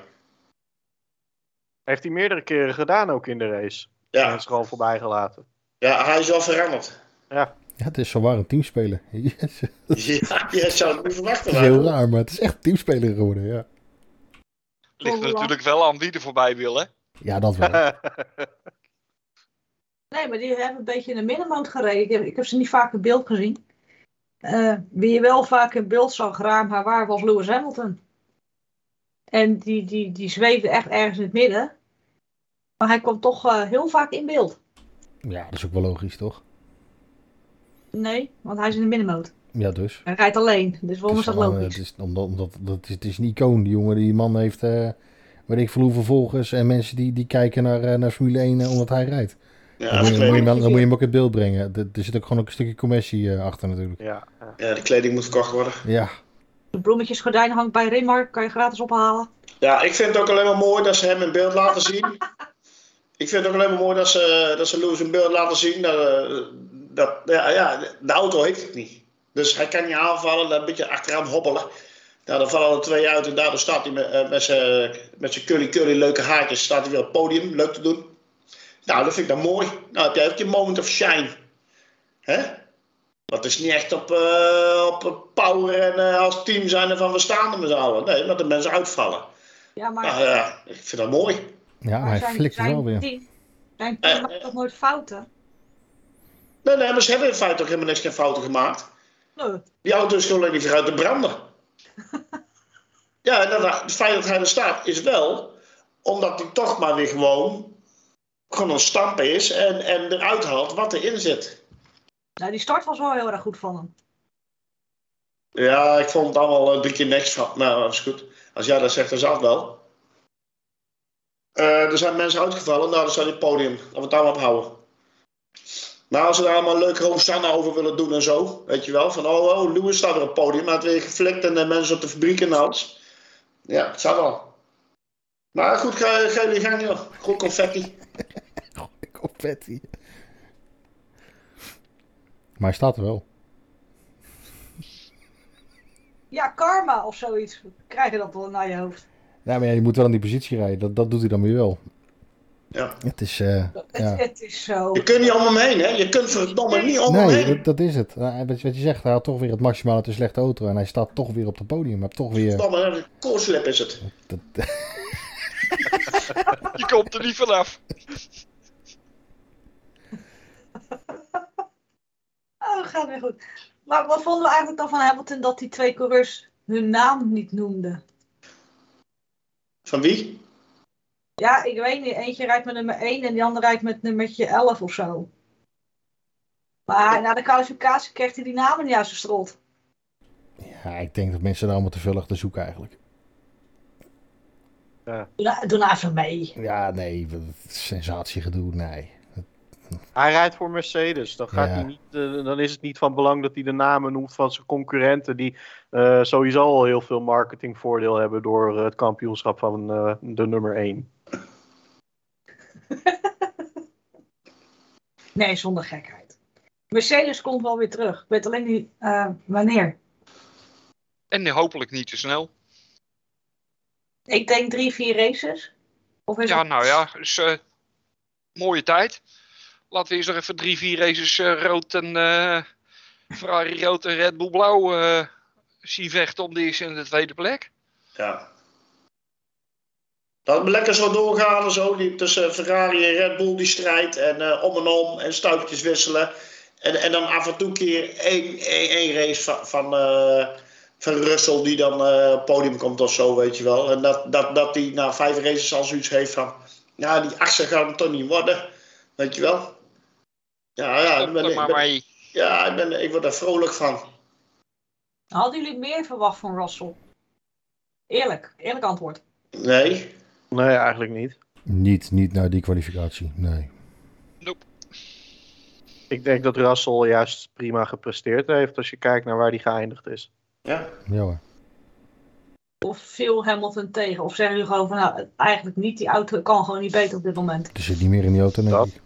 Heeft hij meerdere keren gedaan ook in de race. Ja. Is gewoon voorbij gelaten. ja hij is wel veranderd. Ja, het is zowaar een teamspeler. Yes. Ja, je zou het niet verwachten. is heel raar, maar het is echt een teamspeler geworden, ja. Ligt er natuurlijk wel aan wie er voorbij wil, hè? Ja, dat wel. Nee, maar die hebben een beetje in de middenmoot gereden. Ik heb, ik heb ze niet vaak in beeld gezien. Eh, wie je wel vaak in beeld zag, raar maar waar, was Lewis Hamilton. En die, die, die zweefde echt ergens in het midden. Maar hij kwam toch eh, heel vaak in beeld. Ja, dat is ook wel logisch, toch? Nee, want hij is in de middenmoot. Ja, dus. Hij rijdt alleen. Dus waarom is dat logisch? Het is, omdat, omdat, dat is, het is een icoon, die jongen. Die man heeft, eh weet ik veel hoeveel volgers. En mensen die, die kijken naar, eh, naar Formule 1 eh, omdat hij rijdt. Ja, dan, moet je, dan, moet je, kleding, hem- dan moet je hem ook in beeld brengen. Er er zit ook gewoon ook een stukje commercie achter natuurlijk. ja, ja. ja, de kleding moet verkocht worden. Ja, De bloemetjesgordijn hangt bij Rimar. Kan je gratis ophalen. Ja, ik vind het ook alleen maar mooi dat ze hem in beeld laten zien. ik vind het ook alleen maar mooi dat ze, dat ze Lewis in beeld laten zien. Dat, eh, dat, ja, ja, de auto heeft het niet. Dus hij kan niet aanvallen, dan een beetje achteraan hobbelen. Nou, dan vallen er twee uit en daardoor staat hij met, eh, met zijn met zijn curly curly leuke haartjes staat hij weer op het podium, leuk te doen. Nou, dat vind ik dan mooi. Nou, heb jij ook je moment of shine. Hè? Want het is niet echt op, eh, op power en eh, als team zijn ervan we staan er met z'n allen. Nee, dat de mensen uitvallen. Ja, maar, Nou ja, ik vind dat mooi. ja maar hij flikt wel weer. team, zijn team Eh, maakt toch nooit fouten? Nee, nee, maar ze hebben in feite ook helemaal niks geen fouten gemaakt. Nee. Die auto is gewoon niet vooruit te branden. ja, en dat, het feit dat hij er staat is wel omdat hij toch maar weer gewoon, gewoon een stamp is en, en eruit haalt wat erin zit. Nou, die start was wel heel erg goed van hem. Ja, ik vond het allemaal eh, drie keer niks van. Nou, dat is goed. Als jij dat zegt, dan zal het wel. Eh, er zijn mensen uitgevallen, nou, dan zou het podium. Of het allemaal ophouden. Maar als ze daar allemaal leuke Hosanna over willen doen en zo, weet je wel, van oh, oh Lewis staat er op het podium, maar het weer geflikt en de mensen op de fabriek en alles. Ja, het zou wel. Maar goed, ga, ga jullie gang, joh. Goed confetti. Confetti. Maar hij staat er wel. Ja, karma of zoiets. Krijg je dat wel naar je hoofd. Ja, maar ja, je moet wel in die positie rijden. Dat, dat doet hij dan weer wel. Ja. Het is, eh, Het, ja. het is zo. Je kunt niet hem heen, hè. Je kunt verdomme niet hem Nee, heen. dat, dat is het. Nou, wat, je- wat je zegt, hij had toch weer het maximale uit een slechte auto. En hij staat toch weer op het podium. Heeft toch weer... Verdomme, een koorslip is het. Dat, Je komt er niet vanaf. Oh, gaat weer goed. Maar wat vonden we eigenlijk dan van Hamilton dat die twee coureurs hun naam niet noemde. Van wie? Ja, ik weet niet. Eentje rijdt met nummer 1 en die andere rijdt met nummertje 11 of zo. Maar na de kwalificatie kreeg hij die namen niet uit zijn strot. Ja, ik denk dat mensen daar allemaal te veel achter zoeken eigenlijk. Doe, nou- doe nou even mee. Ja, nee, sensatiegedoe, nee. Hij rijdt voor Mercedes. Dan, gaat Ja. hij niet, eh, dan is het niet van belang dat hij de namen noemt van zijn concurrenten. Die eh, sowieso al heel veel marketingvoordeel hebben door eh, het kampioenschap van eh, de nummer 1. Nee, zonder gekheid. Mercedes komt wel weer terug. Ik weet alleen niet eh, wanneer. En hopelijk niet te snel. Ik denk drie, vier races. Of is Ja, het... nou ja, dus eh, mooie tijd. Laten we eens nog even drie, vier races eh, rood en eh, Ferrari rood en Red Bull blauw eh, zien vechten om de eerste en de tweede plek. Ja. Dat we lekker zo doorgaan en zo, die, tussen Ferrari en Red Bull die strijd en eh, om en om en stuipjes wisselen. En, en dan af en toe een keer één, één, één race van, van, eh, van Russell die dan eh, op het podium komt of zo, weet je wel. En dat, dat, dat die na vijf races al zoiets heeft van, ja die achtste gaat hem toch niet worden, weet je wel. Ja, ja, ik ben, er ik ja ik, ben, ik word er vrolijk van. Hadden jullie meer verwacht van Russell? Eerlijk, eerlijk antwoord. Nee, Nee, eigenlijk niet. Niet, niet naar die kwalificatie, nee. Ik denk dat Russell juist prima gepresteerd heeft als je kijkt naar waar hij geëindigd is. ja. Ja hoor. Of viel Hamilton tegen? Of zeggen jullie gewoon van nou, eigenlijk niet, die auto kan gewoon niet beter op dit moment. Er zit niet meer in die auto, denk Dat. ik.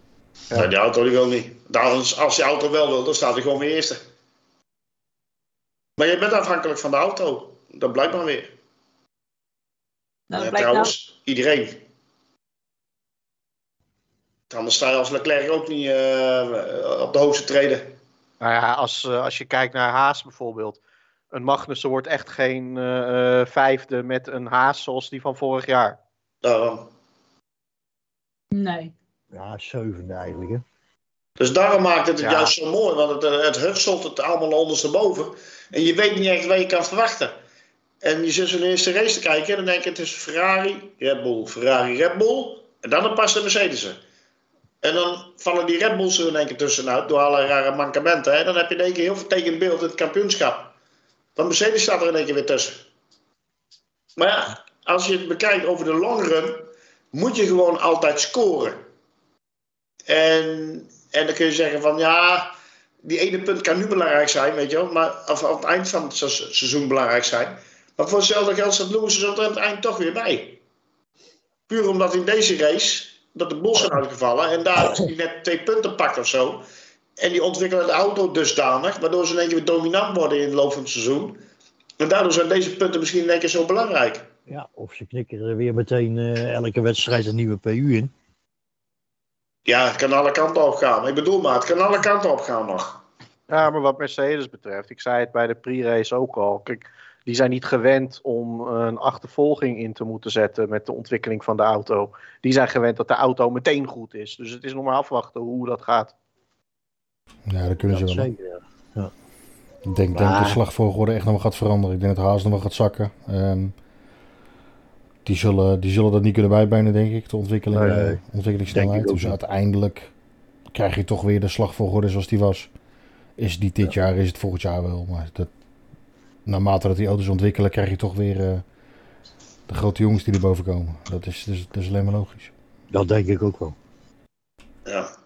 Ja. Nee, die auto die wil niet. Als, als die auto wel wil, dan staat hij gewoon weer eerste. Maar je bent afhankelijk van de auto. Dat blijkt maar weer. Nou, Ja, dat blijkt nou, trouwens, iedereen. Anders sta je als Leclerc ook niet eh, op de hoogste treden. Nou ja, als, eh, als je kijkt naar Haas bijvoorbeeld. Een Magnussen wordt echt geen eh, eh, vijfde met een Haas zoals die van vorig jaar. Daarom. nee. Ja, zevende eigenlijk, hè. Dus daarom maakt het het Ja. juist zo mooi. Want het, eh, het hurselt het allemaal ondersteboven. En je weet niet echt waar je kan verwachten. En je zit zo'n eerste race te kijken. En dan denk je het is Ferrari, Red Bull, Ferrari, Red Bull. En dan een pas de Mercedes'en. En dan vallen die Red Bulls er in één keer tussenuit door alle rare mankementen. En dan heb je in één keer heel vertekend beeld in het kampioenschap. Want Mercedes staat er in één keer weer tussen. Maar ja, als je het bekijkt over de long run, moet je gewoon altijd scoren. En, en dan kun je zeggen van ja, die ene punt kan nu belangrijk zijn, weet je wel. Maar, of aan het eind van het se- seizoen belangrijk zijn. Maar voor hetzelfde geld staat Lewis er aan het eind toch weer bij. Puur omdat in deze race dat de Bos zijn uitgevallen en daar misschien net twee punten pakt of zo. En die ontwikkelen de auto dusdanig, waardoor ze in één keer weer dominant worden in de loop van het seizoen. En daardoor zijn deze punten misschien in één keer zo belangrijk. Ja, of ze knikken er weer meteen eh, elke wedstrijd een nieuwe PU in. Ja, het kan alle kanten op gaan. Ik bedoel maar, het kan alle kanten op gaan nog. Ja, maar wat Mercedes betreft, ik zei het bij de pre-race ook al. Kijk, die zijn niet gewend om een achtervolging in te moeten zetten met de ontwikkeling van de auto. Die zijn gewend dat de auto meteen goed is. Dus het is nog maar afwachten hoe dat gaat. Ja, dat kunnen ze Dat wel. zeker, ja. Ik denk, denk Maar- dat de slagvolgorde echt nog wel gaat veranderen. Ik denk dat Haas nog wel gaat zakken. Ehm, die, zullen, die zullen dat niet kunnen bijbenen, denk ik, de ontwikkeling, Nee, eh, denk ontwikkelingssnelheid. Dus niet. uiteindelijk krijg je toch weer de slagvolgorde zoals die was. Is het niet dit jaar, is het volgend jaar wel. Maar dat, naarmate dat die auto's ontwikkelen, krijg je toch weer eh, de grote jongens die erboven komen. Dat is, dus, dat is alleen maar logisch. Dat denk ik ook wel. Ja.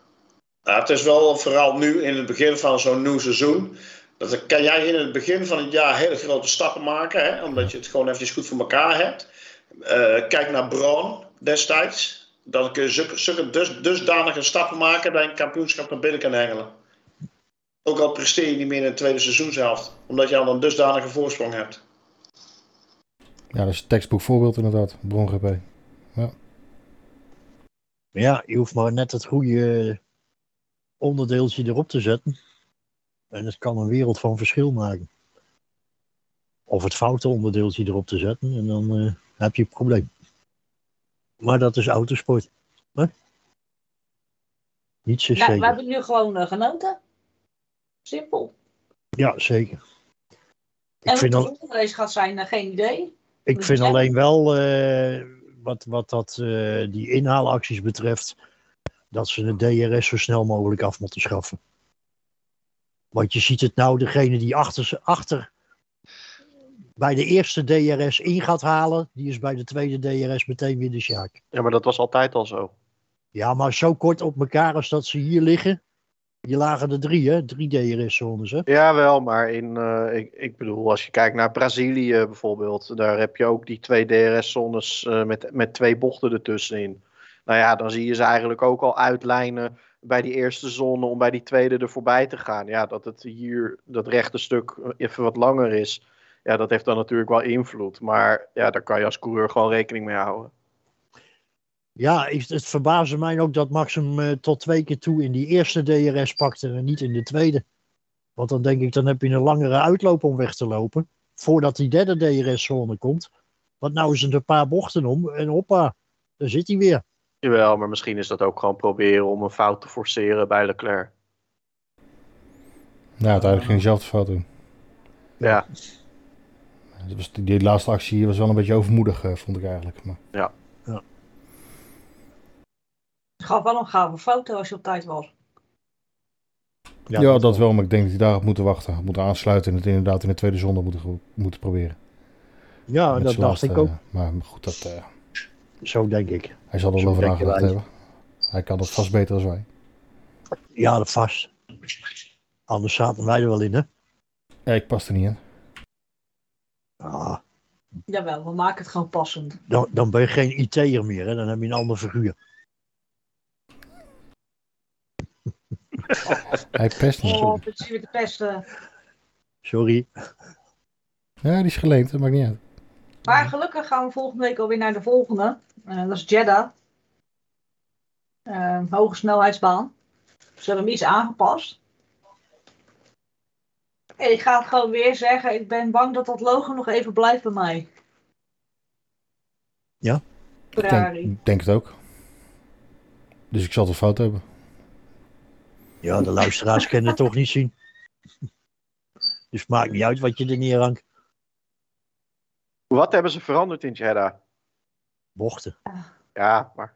Nou, het is wel vooral nu in het begin van zo'n nieuw seizoen. Dat kan jij in het begin van het jaar hele grote stappen maken. Hè, omdat je het gewoon eventjes goed voor elkaar hebt. Eh, kijk naar Braun destijds. Dan kun je zulke, zulke dus, dusdanige stappen maken dat je een kampioenschap naar binnen kan hengelen. Ook al presteer je niet meer in de tweede seizoenshelft. Omdat je al een dusdanige voorsprong hebt. Ja, dat is een tekstboek voorbeeld inderdaad. Bron GP. Maar ja, je hoeft maar net het goede onderdeeltje erop te zetten. En het kan een wereld van verschil maken. Of het foute onderdeeltje erop te zetten en dan eh, heb je een probleem. Maar dat is autosport. Hè? Niet zo Nou, we hebben nu gewoon eh, genoten. Simpel. Ja, zeker. En Ik vind, wat de al, volgende race gaat zijn, eh, geen idee. ik Dus vind alleen wel, eh, wat, wat dat, eh, die inhaalacties betreft, dat ze het DRS zo snel mogelijk af moeten schaffen. Want je ziet het nou, degene die achter, ze- achter bij de eerste DRS in gaat halen, die is bij de tweede DRS meteen weer de Sjaak. Ja, maar dat was altijd al zo. Ja, maar zo kort op elkaar als dat ze hier liggen. Hier lagen er drie, hè? Drie DRS-zones, hè? Jawel, maar in, eh, ik, ik bedoel, als je kijkt naar Brazilië bijvoorbeeld, daar heb je ook die twee DRS-zones eh, met, met twee bochten ertussenin. Nou ja, dan zie je ze eigenlijk ook al uitlijnen bij die eerste zone om bij die tweede er voorbij te gaan. Ja, dat het hier, dat rechte stuk even wat langer is, ja, dat heeft dan natuurlijk wel invloed. Maar ja, daar kan je als coureur gewoon rekening mee houden. Ja, het verbaasde mij ook dat Max hem eh, tot twee keer toe in die eerste DRS pakte en niet in de tweede. Want dan denk ik, dan heb je een langere uitloop om weg te lopen. Voordat die derde DRS-zone komt. Want nou is het een paar bochten om en hoppa, daar zit hij weer. Jawel, maar misschien is dat ook gewoon proberen om een fout te forceren bij Leclerc. Ja, uiteindelijk ging hij zelf de fout doen. Ja, die, die laatste actie hier was wel een beetje overmoedig, eh, vond ik eigenlijk. Maar, Het gaf wel een gave foto als je op tijd was. ja, dat, wel, maar ik denk dat hij daarop moeten wachten. Moeten aansluiten en het inderdaad in de tweede zonde moeten, moeten proberen. Ja, Met dat dacht laatste, ik ook. eh, maar goed, dat, eh, Zo denk ik. hij zal er wel over nagedacht hebben. Hij kan dat vast beter dan wij. Ja, dat vast. Anders zaten wij er wel in, hè? Ja, ik pas er niet in. Ah, Jawel, we maken het gewoon passend. dan, dan ben je geen IT'er meer, hè? Dan heb je een ander figuur. Hij pest niet. Oh, het zie ik de pesten. Sorry. Ja, die is geleend, dat maakt niet uit. Maar gelukkig gaan we volgende week alweer naar de volgende. Eh, dat is Jeddah. Eh, hoge snelheidsbaan. Ze hebben hem iets aangepast. En ik ga het gewoon weer zeggen. Ik ben bang dat dat logo nog even blijft bij mij. Ja? Ik denk, denk het ook. Dus ik zal het fout hebben. Ja, de luisteraars kunnen het toch niet zien. Dus maakt niet uit wat je er neerhangt. wat hebben ze veranderd in Jeddah? Bochten. Ja, maar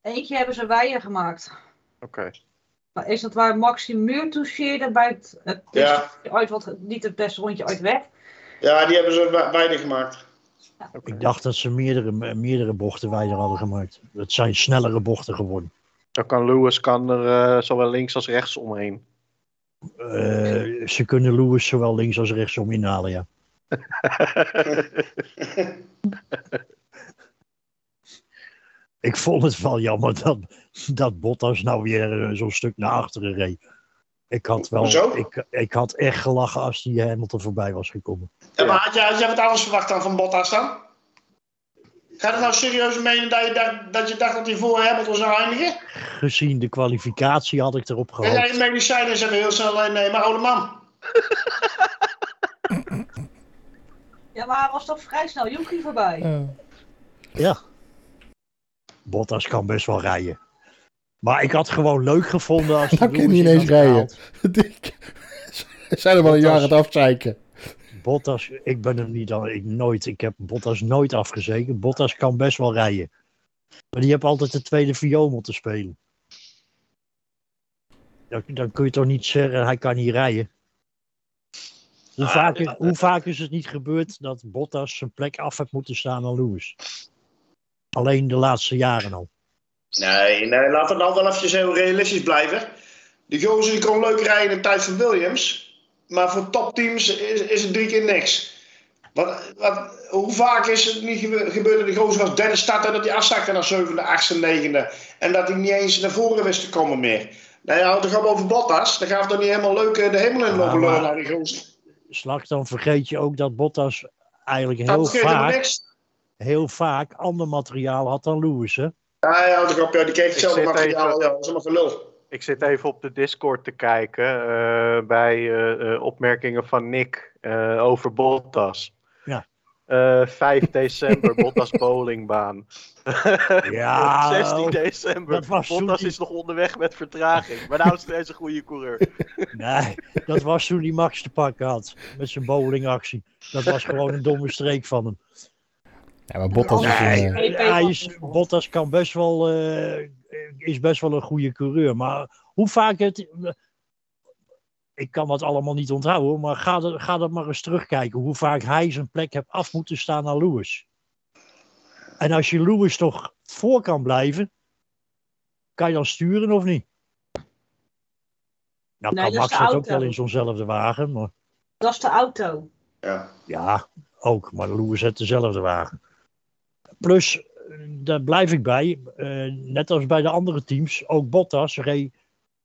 Eentje hebben ze wijen gemaakt. oké. Maar is dat waar Maxi muur toucheerde bij het, het Ja. beste rondje ooit, wat, niet het beste rondje ooit werd? Ja, die hebben ze beide gemaakt. Ik dacht dat ze meerdere, meerdere bochten wijder hadden gemaakt. Het zijn snellere bochten geworden. Dan kan Lewis kan er eh, zowel links als rechts omheen. Eh, ze kunnen Lewis zowel links als rechtsom inhalen, ja. Ik vond het wel jammer dat, dat Bottas nou weer eh, zo'n stuk naar achteren reed. Ik had, wel, ik, ik had echt gelachen als die Hamilton voorbij was gekomen. Ja, maar had jij, had jij wat anders verwacht dan van Bottas dan? Gaat het nou serieus menen dat je, dacht, dat je dacht dat hij voor Hamilton zou eindigen? Gezien de kwalificatie had ik erop En jij je gehoopt. medicijnen zijn heel snel eh, nee, maar oude man. Ja, maar hij was toch vrij snel Yuki voorbij. Ja. Bottas kan best wel rijden. Maar ik had gewoon leuk gevonden als hij kan niet eens rijden. zijn er wel een jaar aan het afzeiken. Bottas, ik ben hem niet al, ik nooit, ik heb Bottas nooit afgezeken. Bottas kan best wel rijden. Maar die heeft altijd de tweede viool moeten spelen. Dan, dan kun je toch niet zeggen, hij kan niet rijden. Hoe, Ah, vaak, ja. hoe vaak is het niet gebeurd dat Bottas zijn plek af heeft moeten staan aan Lewis? Alleen de laatste jaren al. Nee, nee, laten we nou wel eventjes heel realistisch blijven. Die gozer die kon leuk rijden in de tijd van Williams. Maar voor topteams is, is het drie keer niks. Wat, wat, hoe vaak is het niet gebe- gebeurd dat die gozer als derde startte dat hij afzakte naar zevende, achtste, negende. En dat hij niet eens naar voren wist te komen meer. Nou ja, houd toch op over Bottas. Dan gaat het toch niet helemaal leuk eh, de hemel in lopen naar die gozer. Straks dan vergeet je ook dat Bottas eigenlijk heel vaak, heel vaak ander materiaal had dan Lewis. Hè? Ja, ja, toch op. Ja, die kreeg hetzelfde materiaal. even- Ja, dat is allemaal gelul. Ik zit even op de Discord te kijken eh, bij eh, eh, opmerkingen van Nick over Bottas. Ja. Eh 5 december, Bottas bowlingbaan. Ja, 16 december, Bottas is nog onderweg met vertraging. Maar nou is steeds een goede coureur. Nee, dat was toen die Max te pakken had. Met zijn bowlingactie. Dat was gewoon een domme streek van hem. Ja, maar Bottas is Nee, een, eh, is. Bottas kan best wel, eh, is best wel een goede coureur. Maar hoe vaak het. Ik kan dat allemaal niet onthouden, maar ga, er, ga dat maar eens terugkijken. Hoe vaak hij zijn plek heeft af moeten staan aan Lewis. En als je Lewis toch voor kan blijven, kan je dan sturen of niet? Nou Nee, kan dat Max dat ook wel in zo'nzelfde wagen, maar Dat is de auto. Ja. ja, ook. Maar Lewis heeft dezelfde wagen. Plus, eh, daar blijf ik bij, eh, net als bij de andere teams, ook Bottas reed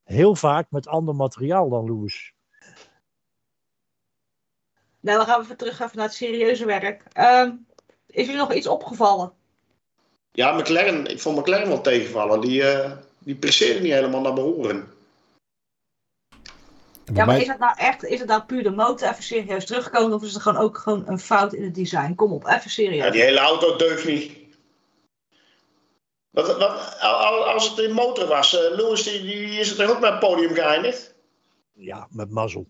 heel vaak met ander materiaal dan Lewis. Nou, dan gaan we even terug even naar het serieuze werk. Ehm, is jullie nog iets opgevallen? Ja, McLaren, ik vond McLaren wel tegenvallen. Die, eh die presteerde niet helemaal naar behoren. Ja, maar mij- is het nou echt, is het nou puur de motor even serieus teruggekomen? Of is het gewoon ook gewoon een fout in het design? Kom op, even serieus. Ja, die hele auto deugt niet. Wat, wat, al- als het in motor was, eh Lewis die, die is het er ook met het podium geëindigd. Ja, met mazzel.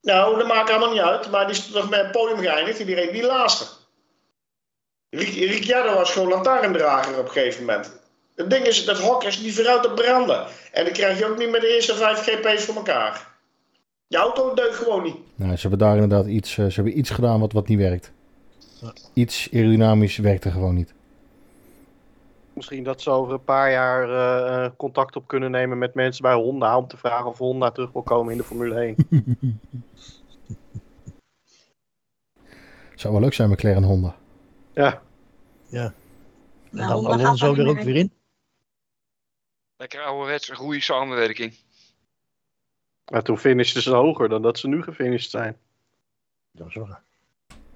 Nou, dat maakt allemaal niet uit, maar die is toch met het podium geëindigd en die reed die laatste. Ric- Ricciardo was gewoon lantaarndrager op een gegeven moment. Het ding is, dat hok is niet vooruit te branden. En dat krijg je ook niet met de eerste 5 GP's voor elkaar. Je auto deugt gewoon niet. Nou, ze hebben daar inderdaad iets, eh, ze hebben iets gedaan wat, wat niet werkt. Ja. Iets aerodynamisch werkte gewoon niet. Misschien dat ze over een paar jaar eh, eh, contact op kunnen nemen met mensen bij Honda. Om te vragen of Honda terug wil komen in de Formule 1. Zou wel leuk zijn, McLaren Honda. ja, En Nou, dan Honda gaat Alonso er ook weer in. Lekker ouderwets, een goede samenwerking. Maar toen finishten ze hoger dan dat ze nu gefinished zijn. Dat is waar.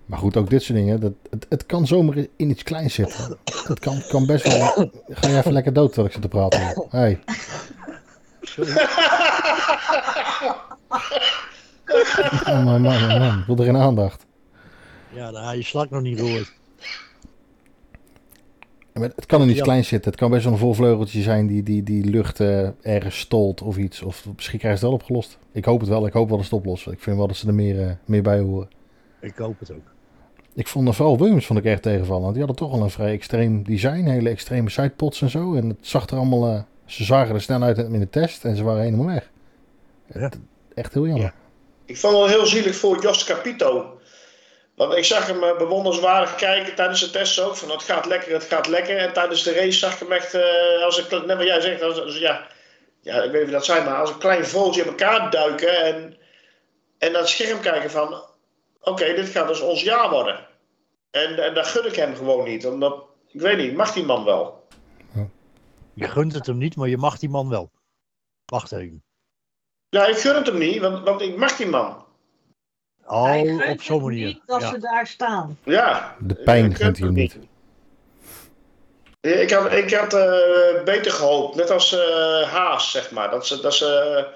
Maar goed, ook dit soort dingen. Dat, het, het kan zomaar in iets kleins zitten. Het kan, kan best wel. Ga je even lekker dood terwijl ik zit te praten. Hey. Oh man, man, man, man. Ik wil er geen aandacht. Ja, nou, je slag nog niet gehoord. Het kan in iets Ja. kleins zitten. Het kan best wel een volvleugeltje zijn die, die, die lucht eh, ergens stolt of iets. Of misschien krijgen ze het wel opgelost. Ik hoop het wel. Ik hoop wel dat ze het oplossen. Ik vind wel dat ze er meer, eh, meer bij horen. Ik hoop het ook. Ik vond vooral Williams vond ik erg tegenvallen. Die hadden toch wel een vrij extreem design. Hele extreme sidepods en zo. En het zag er allemaal... eh, ze zagen er snel uit in de test. En ze waren helemaal weg. Ja. Echt heel jammer. Ik vond het wel heel zielig voor Jos Capito. Want ik zag hem eh, bewonderenswaardig kijken tijdens de test ook. Van het gaat lekker, het gaat lekker. En tijdens de race zag ik hem echt, eh, als kle- net wat jij zegt, als, als- ja, ja, ik weet niet of dat zijn, maar als een klein vogeltje in elkaar duiken. En, en naar het scherm kijken van, oké, dit gaat dus ons jaar worden. En, en dat gun ik hem gewoon niet. Omdat, ik weet niet, mag die man wel? Je gunt het hem niet, maar je mag die man wel. Wacht even. Ja, ik gun het hem niet, want, want ik mag die man. Hij Oh, op zo'n manier. Niet dat Ja. ze daar staan. Ja. De pijn hij hem niet. Ja, Ik had, ik had eh, beter gehoopt, net als eh, Haas, zeg maar. Dat ze, dat ze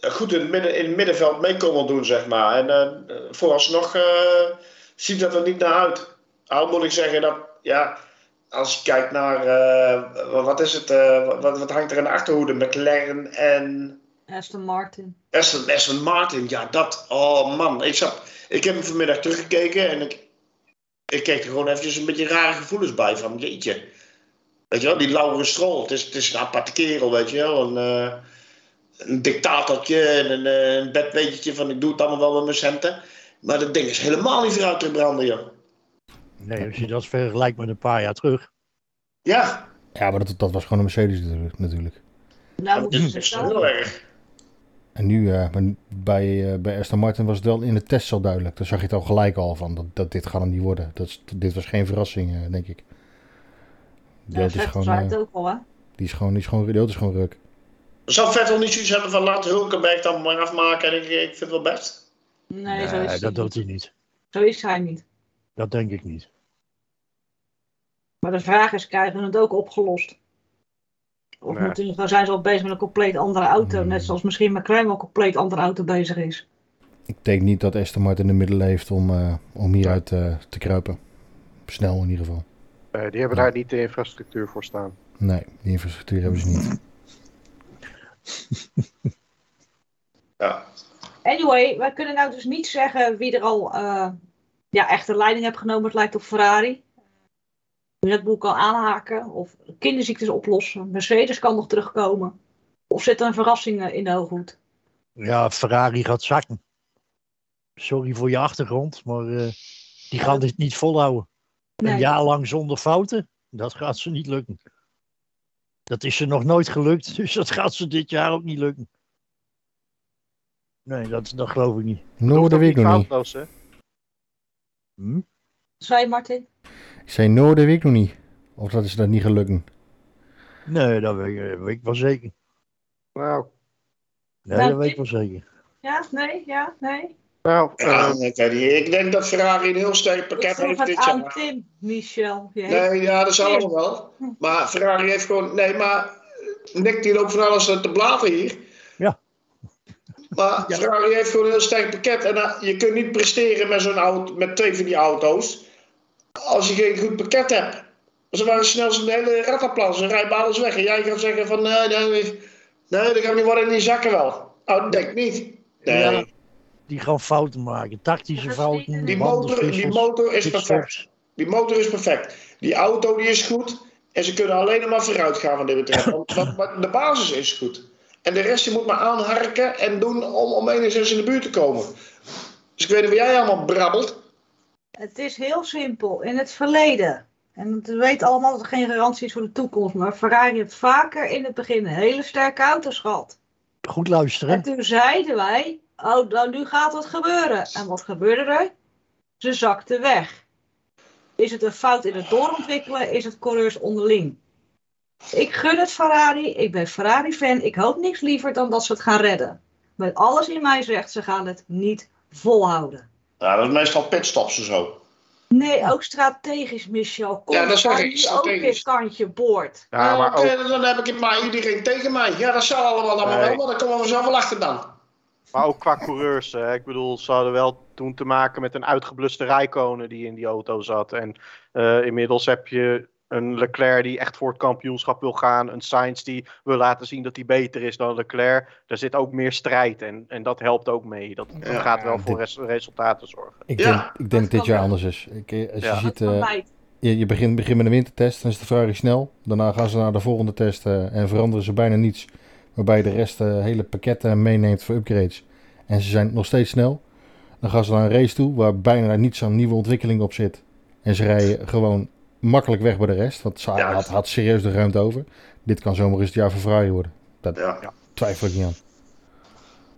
eh, goed in het, midden, in het middenveld mee komen doen, zeg maar. En eh, vooralsnog eh, ziet dat er niet naar uit. Al moet ik zeggen dat, ja, als je kijkt naar, eh, wat is het, eh, wat, wat hangt er in de achterhoede? McLaren en Aston Martin. Aston, Aston Martin. Ja, dat, oh man. Ik, zat, ik heb hem vanmiddag teruggekeken en ik, ik kreeg er gewoon eventjes een beetje rare gevoelens bij van, jeetje. Weet je wel, die Laurens Stroll, het is, het is een aparte kerel, weet je wel. Een, eh, een dictatortje en een, eh, een bedweetje van ik doe het allemaal wel met mijn centen. Maar dat ding is helemaal niet vooruit te branden, joh. Nee, als je dat vergelijkt met een paar jaar terug. Ja, Ja, maar dat, dat was gewoon een Mercedes natuurlijk- natuurlijk. Nou dat is heel erg. En nu eh, maar bij, eh, bij Aston Martin was het wel in de test al duidelijk. Daar zag je het al gelijk al van. Dat, dat dit gaat hem niet worden. Dat, is- dit was geen verrassing, eh, denk ik. Ja, auto is gewoon, het ook al, hè? die is gewoon, die is gewoon, die is gewoon ruk. Zou Vettel niet zoiets hebben van laat Hulkenberg dan maar afmaken en ik, ik vind het wel best? Nee, zo is, hij dat doet niet. hij niet. zo is hij niet. Dat denk ik niet. Maar de vraag is, krijgen we het ook opgelost? Of Nee. moeten, dan zijn ze al bezig met een compleet andere auto. Hmm. Net zoals misschien McLaren wel een compleet andere auto bezig is. Ik denk niet dat Aston Martin de middelen heeft om, eh, om hieruit eh, te kruipen. Snel in ieder geval. Eh, die hebben daar niet de infrastructuur voor staan. Nee, die infrastructuur hebben ze niet. Ja. Anyway, wij kunnen nou dus niet zeggen wie er al eh, ja, echt de leiding heeft genomen. Het lijkt op Ferrari. Red Bull kan aanhaken of kinderziektes oplossen. Mercedes kan nog terugkomen. Of zit er een verrassing eh, in de hooghoed? Ja, Ferrari gaat zakken. Sorry voor je achtergrond, maar eh, die gaan dit niet volhouden. Een jaar lang zonder fouten, dat gaat ze niet lukken. Dat is ze nog nooit gelukt, dus dat gaat ze dit jaar ook niet lukken. Nee, dat, dat geloof ik niet. No, dat weet ik niet foutloos, hè? Hm? Zei je, Martin? Ik zei no, dat weet ik nog niet. Of dat is dat niet gelukken. Nee, dat weet, ik- weet ik wel zeker. Nou, Nee, dat weet ik wel zeker. Ja, nee, ja, nee. nou Ja, eh, ik denk dat Ferrari een heel sterk pakket heeft het dit aan jaar. Tim, Michel. Je heeft- Nee, ja, dat zal Tim. allemaal wel. Maar Ferrari heeft gewoon... Nee, maar Nick die loopt van alles te blaten hier. Ja. Maar Ja. Ferrari heeft gewoon een heel sterk pakket. En eh, je kunt niet presteren met zo'n auto, met twee van die auto's. Als je geen goed pakket hebt. Ze waren snel zijn hele rattenplan. Ze rijden alles weg. En jij gaat zeggen van... Nee, nee, nee, nee dat gaat niet worden in die zakken wel. Oh, denk niet. Nee. Ja, die gaan fouten maken. Tactische Dat is fouten. Die motor, die motor is perfect. Die motor is perfect. Die auto die is goed. En ze kunnen alleen nog maar vooruit gaan wat dit betreft. Want, want de basis is goed. En de rest je moet maar aanharken en doen om, om enigszins in de buurt te komen. Dus ik weet niet wat jij allemaal brabbelt. Het is heel simpel. In het verleden, en we weten allemaal dat er geen garantie is voor de toekomst, maar Ferrari heeft vaker in het begin hele sterke auto's gehad. Goed En luisteren. toen zeiden wij, oh, nou nu gaat wat gebeuren. En wat gebeurde er? Ze zakten weg. Is het een fout in het doorontwikkelen? Is het coureurs onderling? Ik gun het Ferrari. Ik ben Ferrari-fan. Ik hoop niks liever dan dat ze het gaan redden. Met alles in mij zegt, ze gaan het niet volhouden. Ja, dat is meestal pitstops en zo. Nee, ook strategisch, Michel. Kom, Ja, dat zeg dan ik, strategisch. ook kantje boord. ja, maar ook, dan heb ik maar iedereen tegen mij. Ja, dat zal allemaal allemaal Nee. wel, maar dan komen we zelf wel achter dan. maar ook qua coureurs. Hè. Ik bedoel, ze hadden wel toen te maken met een uitgebluste Rijkonen die in die auto zat. En eh, inmiddels heb je een Leclerc die echt voor het kampioenschap wil gaan. Een Sainz die wil laten zien dat hij beter is dan Leclerc. Daar zit ook meer strijd en, en dat helpt ook mee. Dat, dat Ja, gaat wel voor dit- resultaten zorgen. Ik Ja, denk, ik denk dat dit jaar anders is. Ik, eh, als je ziet, eh, je, je begint, begint met een wintertest, dan is de Ferrari snel. Daarna gaan ze naar de volgende test eh, en veranderen ze bijna niets. Waarbij je de rest eh, hele pakketten meeneemt voor upgrades. En ze zijn nog steeds snel. Dan gaan ze naar een race toe waar bijna niets aan nieuwe ontwikkeling op zit. En ze rijden gewoon makkelijk weg bij de rest. Want Ja. had, had serieus de ruimte over. Dit kan zomaar eens het jaar voor worden. Ja. Twijfel ik niet aan.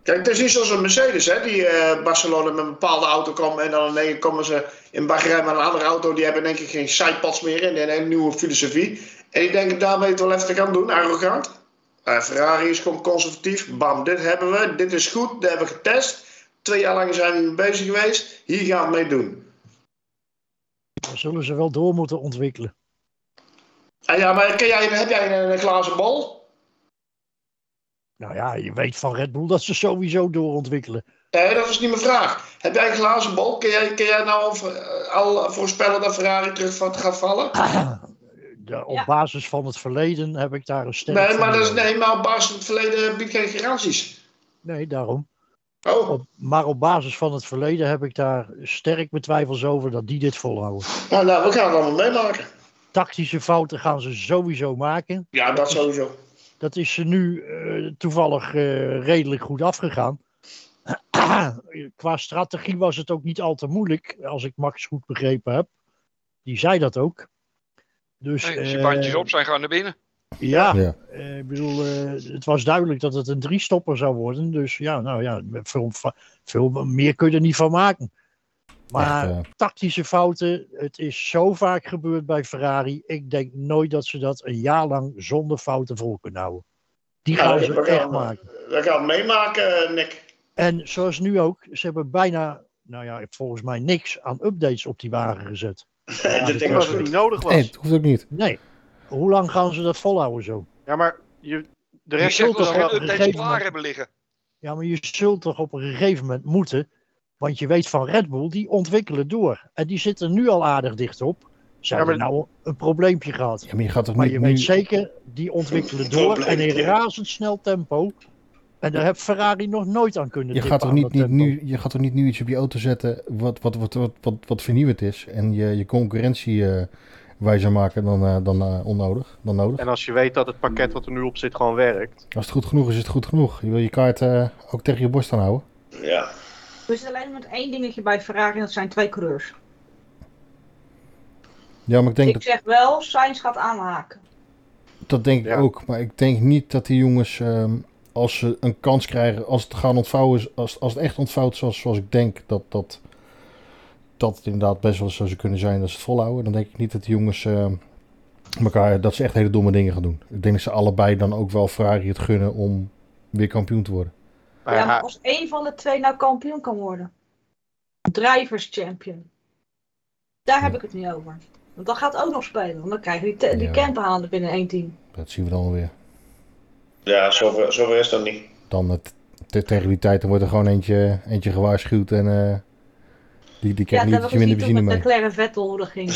Kijk, het is niet zoals een Mercedes, hè, die eh, Barcelona met een bepaalde auto kwam en dan in één keer komen ze in Bahrein met een andere auto. Die hebben denk ik geen sidepads meer in en een nieuwe filosofie. En die denken daarmee het wel even te gaan doen, arrogant. Eh, Ferrari is gewoon conservatief. Bam, dit hebben we, dit is goed, dit hebben we getest. Twee jaar lang zijn we mee bezig geweest, hier gaan we mee doen. Daar zullen ze wel door moeten ontwikkelen. En ja, maar ken jij, heb jij een, een glazen bol? Nou ja, je weet van Red Bull dat ze sowieso doorontwikkelen. Nee, dat is niet mijn vraag. Heb jij een glazen bol? Kun jij, kun jij nou al, eh, al voorspellen dat Ferrari terug van- gaat vallen? Op Ja. basis van het verleden heb ik daar een sterk Nee, maar, dat is, vermoeden. nee, maar op basis van het verleden biedt geen garanties. Nee, daarom. Oh, Op, maar op basis van het verleden heb ik daar sterk betwijfels over dat die dit volhouden. nou, nou, we gaan het allemaal meemaken. Tactische fouten gaan ze sowieso maken. Ja, dat sowieso. Dat is ze nu eh, toevallig eh, redelijk goed afgegaan. Qua strategie was het ook niet al te moeilijk, als ik Max goed begrepen heb. Die zei dat ook. Dus, Nee, als je eh, bandjes op zijn, gaan naar binnen. Ja, Ja. eh, ik bedoel, eh, het was duidelijk dat het een drie-stopper zou worden. Dus ja, nou ja, veel, veel meer kun je er niet van maken. Maar Echt, eh, tactische fouten, het is zo vaak gebeurd bij Ferrari. Ik denk nooit dat ze dat een jaar lang zonder fouten vol kunnen houden. Die gaan ze echt gaan, maken. we gaan meemaken, eh, Nick. En zoals nu ook, ze hebben bijna, nou ja, volgens mij niks aan updates op die wagen gezet. Ik ding denk was dat het niet nodig was. nee, het hoeft ook niet. Nee. Hoe lang gaan ze dat volhouden zo? Ja, maar je, de rest zult toch wel geen op een updates gegeven klaar moment- hebben liggen. Ja, maar je zult toch op een gegeven moment moeten. Want je weet van Red Bull, die ontwikkelen door. En die zitten nu al aardig dicht op. Ze Ja, hebben nou een probleempje gehad. Ja, maar je gaat toch Maar niet je nu... weet zeker, die ontwikkelen door en in razendsnel tempo. En daar heeft Ferrari nog nooit aan kunnen Je gaat, toch niet, nu, je gaat toch niet nu iets op je auto zetten wat, wat, wat, wat, wat, wat vernieuwend is en je, je concurrentie eh, wijzer maken dan, eh, dan eh, onnodig, dan nodig. En als je weet dat het pakket wat er nu op zit gewoon werkt. Als het goed genoeg is, is het goed genoeg. Je wil je kaart eh, ook tegen je borst aanhouden. Ja. We zitten alleen met één dingetje bij Ferrari, en dat zijn twee coureurs. Ja, maar ik denk Ik dat, zeg wel, Sainz gaat aanhaken. dat denk ik Ja. ook. Maar ik denk niet dat die jongens, ehm, als ze een kans krijgen, als het gaan ontvouwen, is- als, als het echt ontvouwt zoals, zoals ik denk, dat, dat, dat het inderdaad best wel zo zou kunnen zijn dat ze het volhouden. Dan denk ik niet dat die jongens ehm, elkaar, dat ze echt hele domme dingen gaan doen. Ik denk dat ze allebei dan ook wel Ferrari het gunnen om weer kampioen te worden. Maar ja, ja, maar als één van de twee nou kampioen kan worden. Drivers champion. Daar heb ik het niet over. Want dat gaat ook nog spelen. Want dan krijgen die, te- die Ja. campen halen binnen één team. Dat zien we dan weer. Ja, zover, zover is dat niet. Dan het, te- tegen die tijd dan wordt er gewoon eentje, eentje gewaarschuwd en eh, die, die Ja, krijgt dat niet we minder benzine met mee. Leclerc en Vettel hoe dat ging.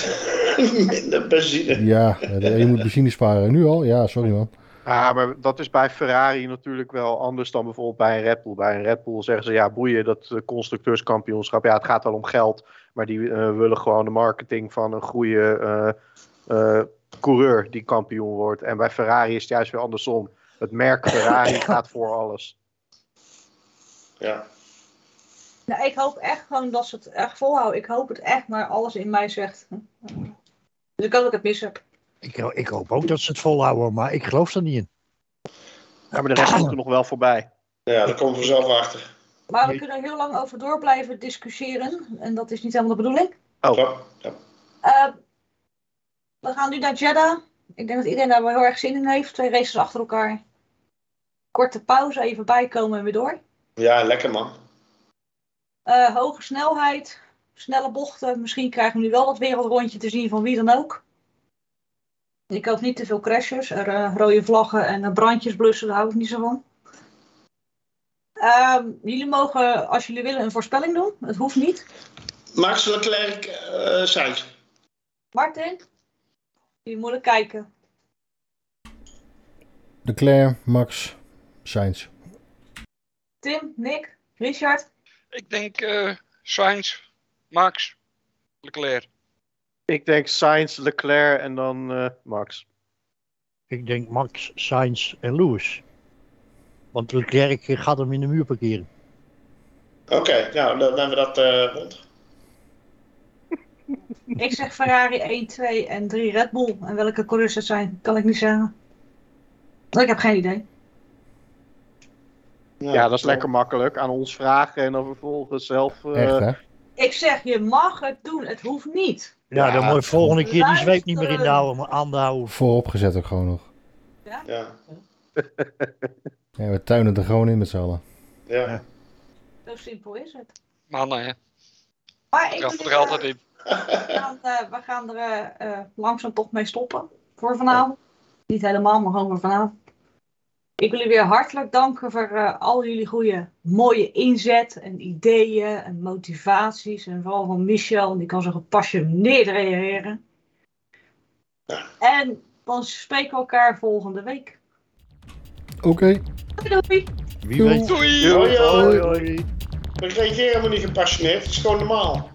Minder benzine. Ja, je moet benzine sparen. Nu al? Ja, sorry man. Ja, maar dat is bij Ferrari natuurlijk wel anders dan bijvoorbeeld bij een Red Bull. Bij een Red Bull zeggen ze, ja, boeien dat eh, constructeurskampioenschap. Ja, het gaat wel om geld, maar die eh, willen gewoon de marketing van een goede eh, eh, coureur die kampioen wordt. En bij Ferrari is het juist weer andersom. Het merk Ferrari gaat voor alles. Ja. Nou, ik hoop echt gewoon dat ze het echt volhouden. Ik hoop het echt, maar alles in mij zegt. Dus ik hoop dat ik het mis heb. Ik, ik hoop ook dat ze het volhouden, maar ik geloof er niet in. Ja, maar de rest komt er nog wel voorbij. Ja, daar komen we zelf achter. Maar we kunnen er heel lang over door blijven discussiëren. En dat is niet helemaal de bedoeling. Oh. Ja. Ja. Eh, we gaan nu naar Jeddah. Ik denk dat iedereen daar wel heel erg zin in heeft. Twee races achter elkaar. Korte pauze, even bijkomen en weer door. ja, lekker man. Eh, hoge snelheid, snelle bochten. Misschien krijgen we nu wel dat wereldrondje te zien van wie dan ook. Ik hoop niet te veel crashes, er, eh, rode vlaggen en eh, brandjes blussen, daar hou ik niet zo van. Ehm, jullie mogen, als jullie willen, een voorspelling doen. Het hoeft niet. Max Leclerc eh Sainz. Martin, je moet er kijken. Leclerc, Max, Sainz. Tim, Nick, Richard. Ik denk eh Sainz, Max, Leclerc. Ik denk Sainz, Leclerc en dan eh, Max. Ik denk Max, Sainz en Lewis. Want Leclerc gaat hem in de muur parkeren. Oké, nou dan hebben we dat eh, rond. Ik zeg Ferrari 1, 2 en 3 Red Bull. En welke coureurs zijn, kan ik niet zeggen. Ik heb geen idee. Ja, dat is lekker makkelijk. Aan ons vragen en dan vervolgens zelf... eh, Echt hè? Ik zeg, je mag het doen, het hoeft niet. Ja, Ja, dan moet je volgende keer die zweep niet meer in de luisteren. houden, maar aan de houden. Voorop gezet ook gewoon nog. Ja, Ja, we tuinen er gewoon in met z'n allen. ja. Zo simpel is het. Mannen, hè. Maar ik er altijd in. we gaan, eh, we gaan er eh, eh, langzaam toch mee stoppen voor vanavond. Niet helemaal, maar gewoon voor vanavond. Ik wil jullie weer hartelijk danken voor eh, al jullie goede, mooie inzet en ideeën en motivaties. En vooral van Michel, die kan zo gepassioneerd reageren. Ja. En dan spreken we elkaar volgende week. Oké. Doei doei! Wie weet. Doei! Hoi, hoi. We reageren helemaal niet gepassioneerd, het is gewoon normaal.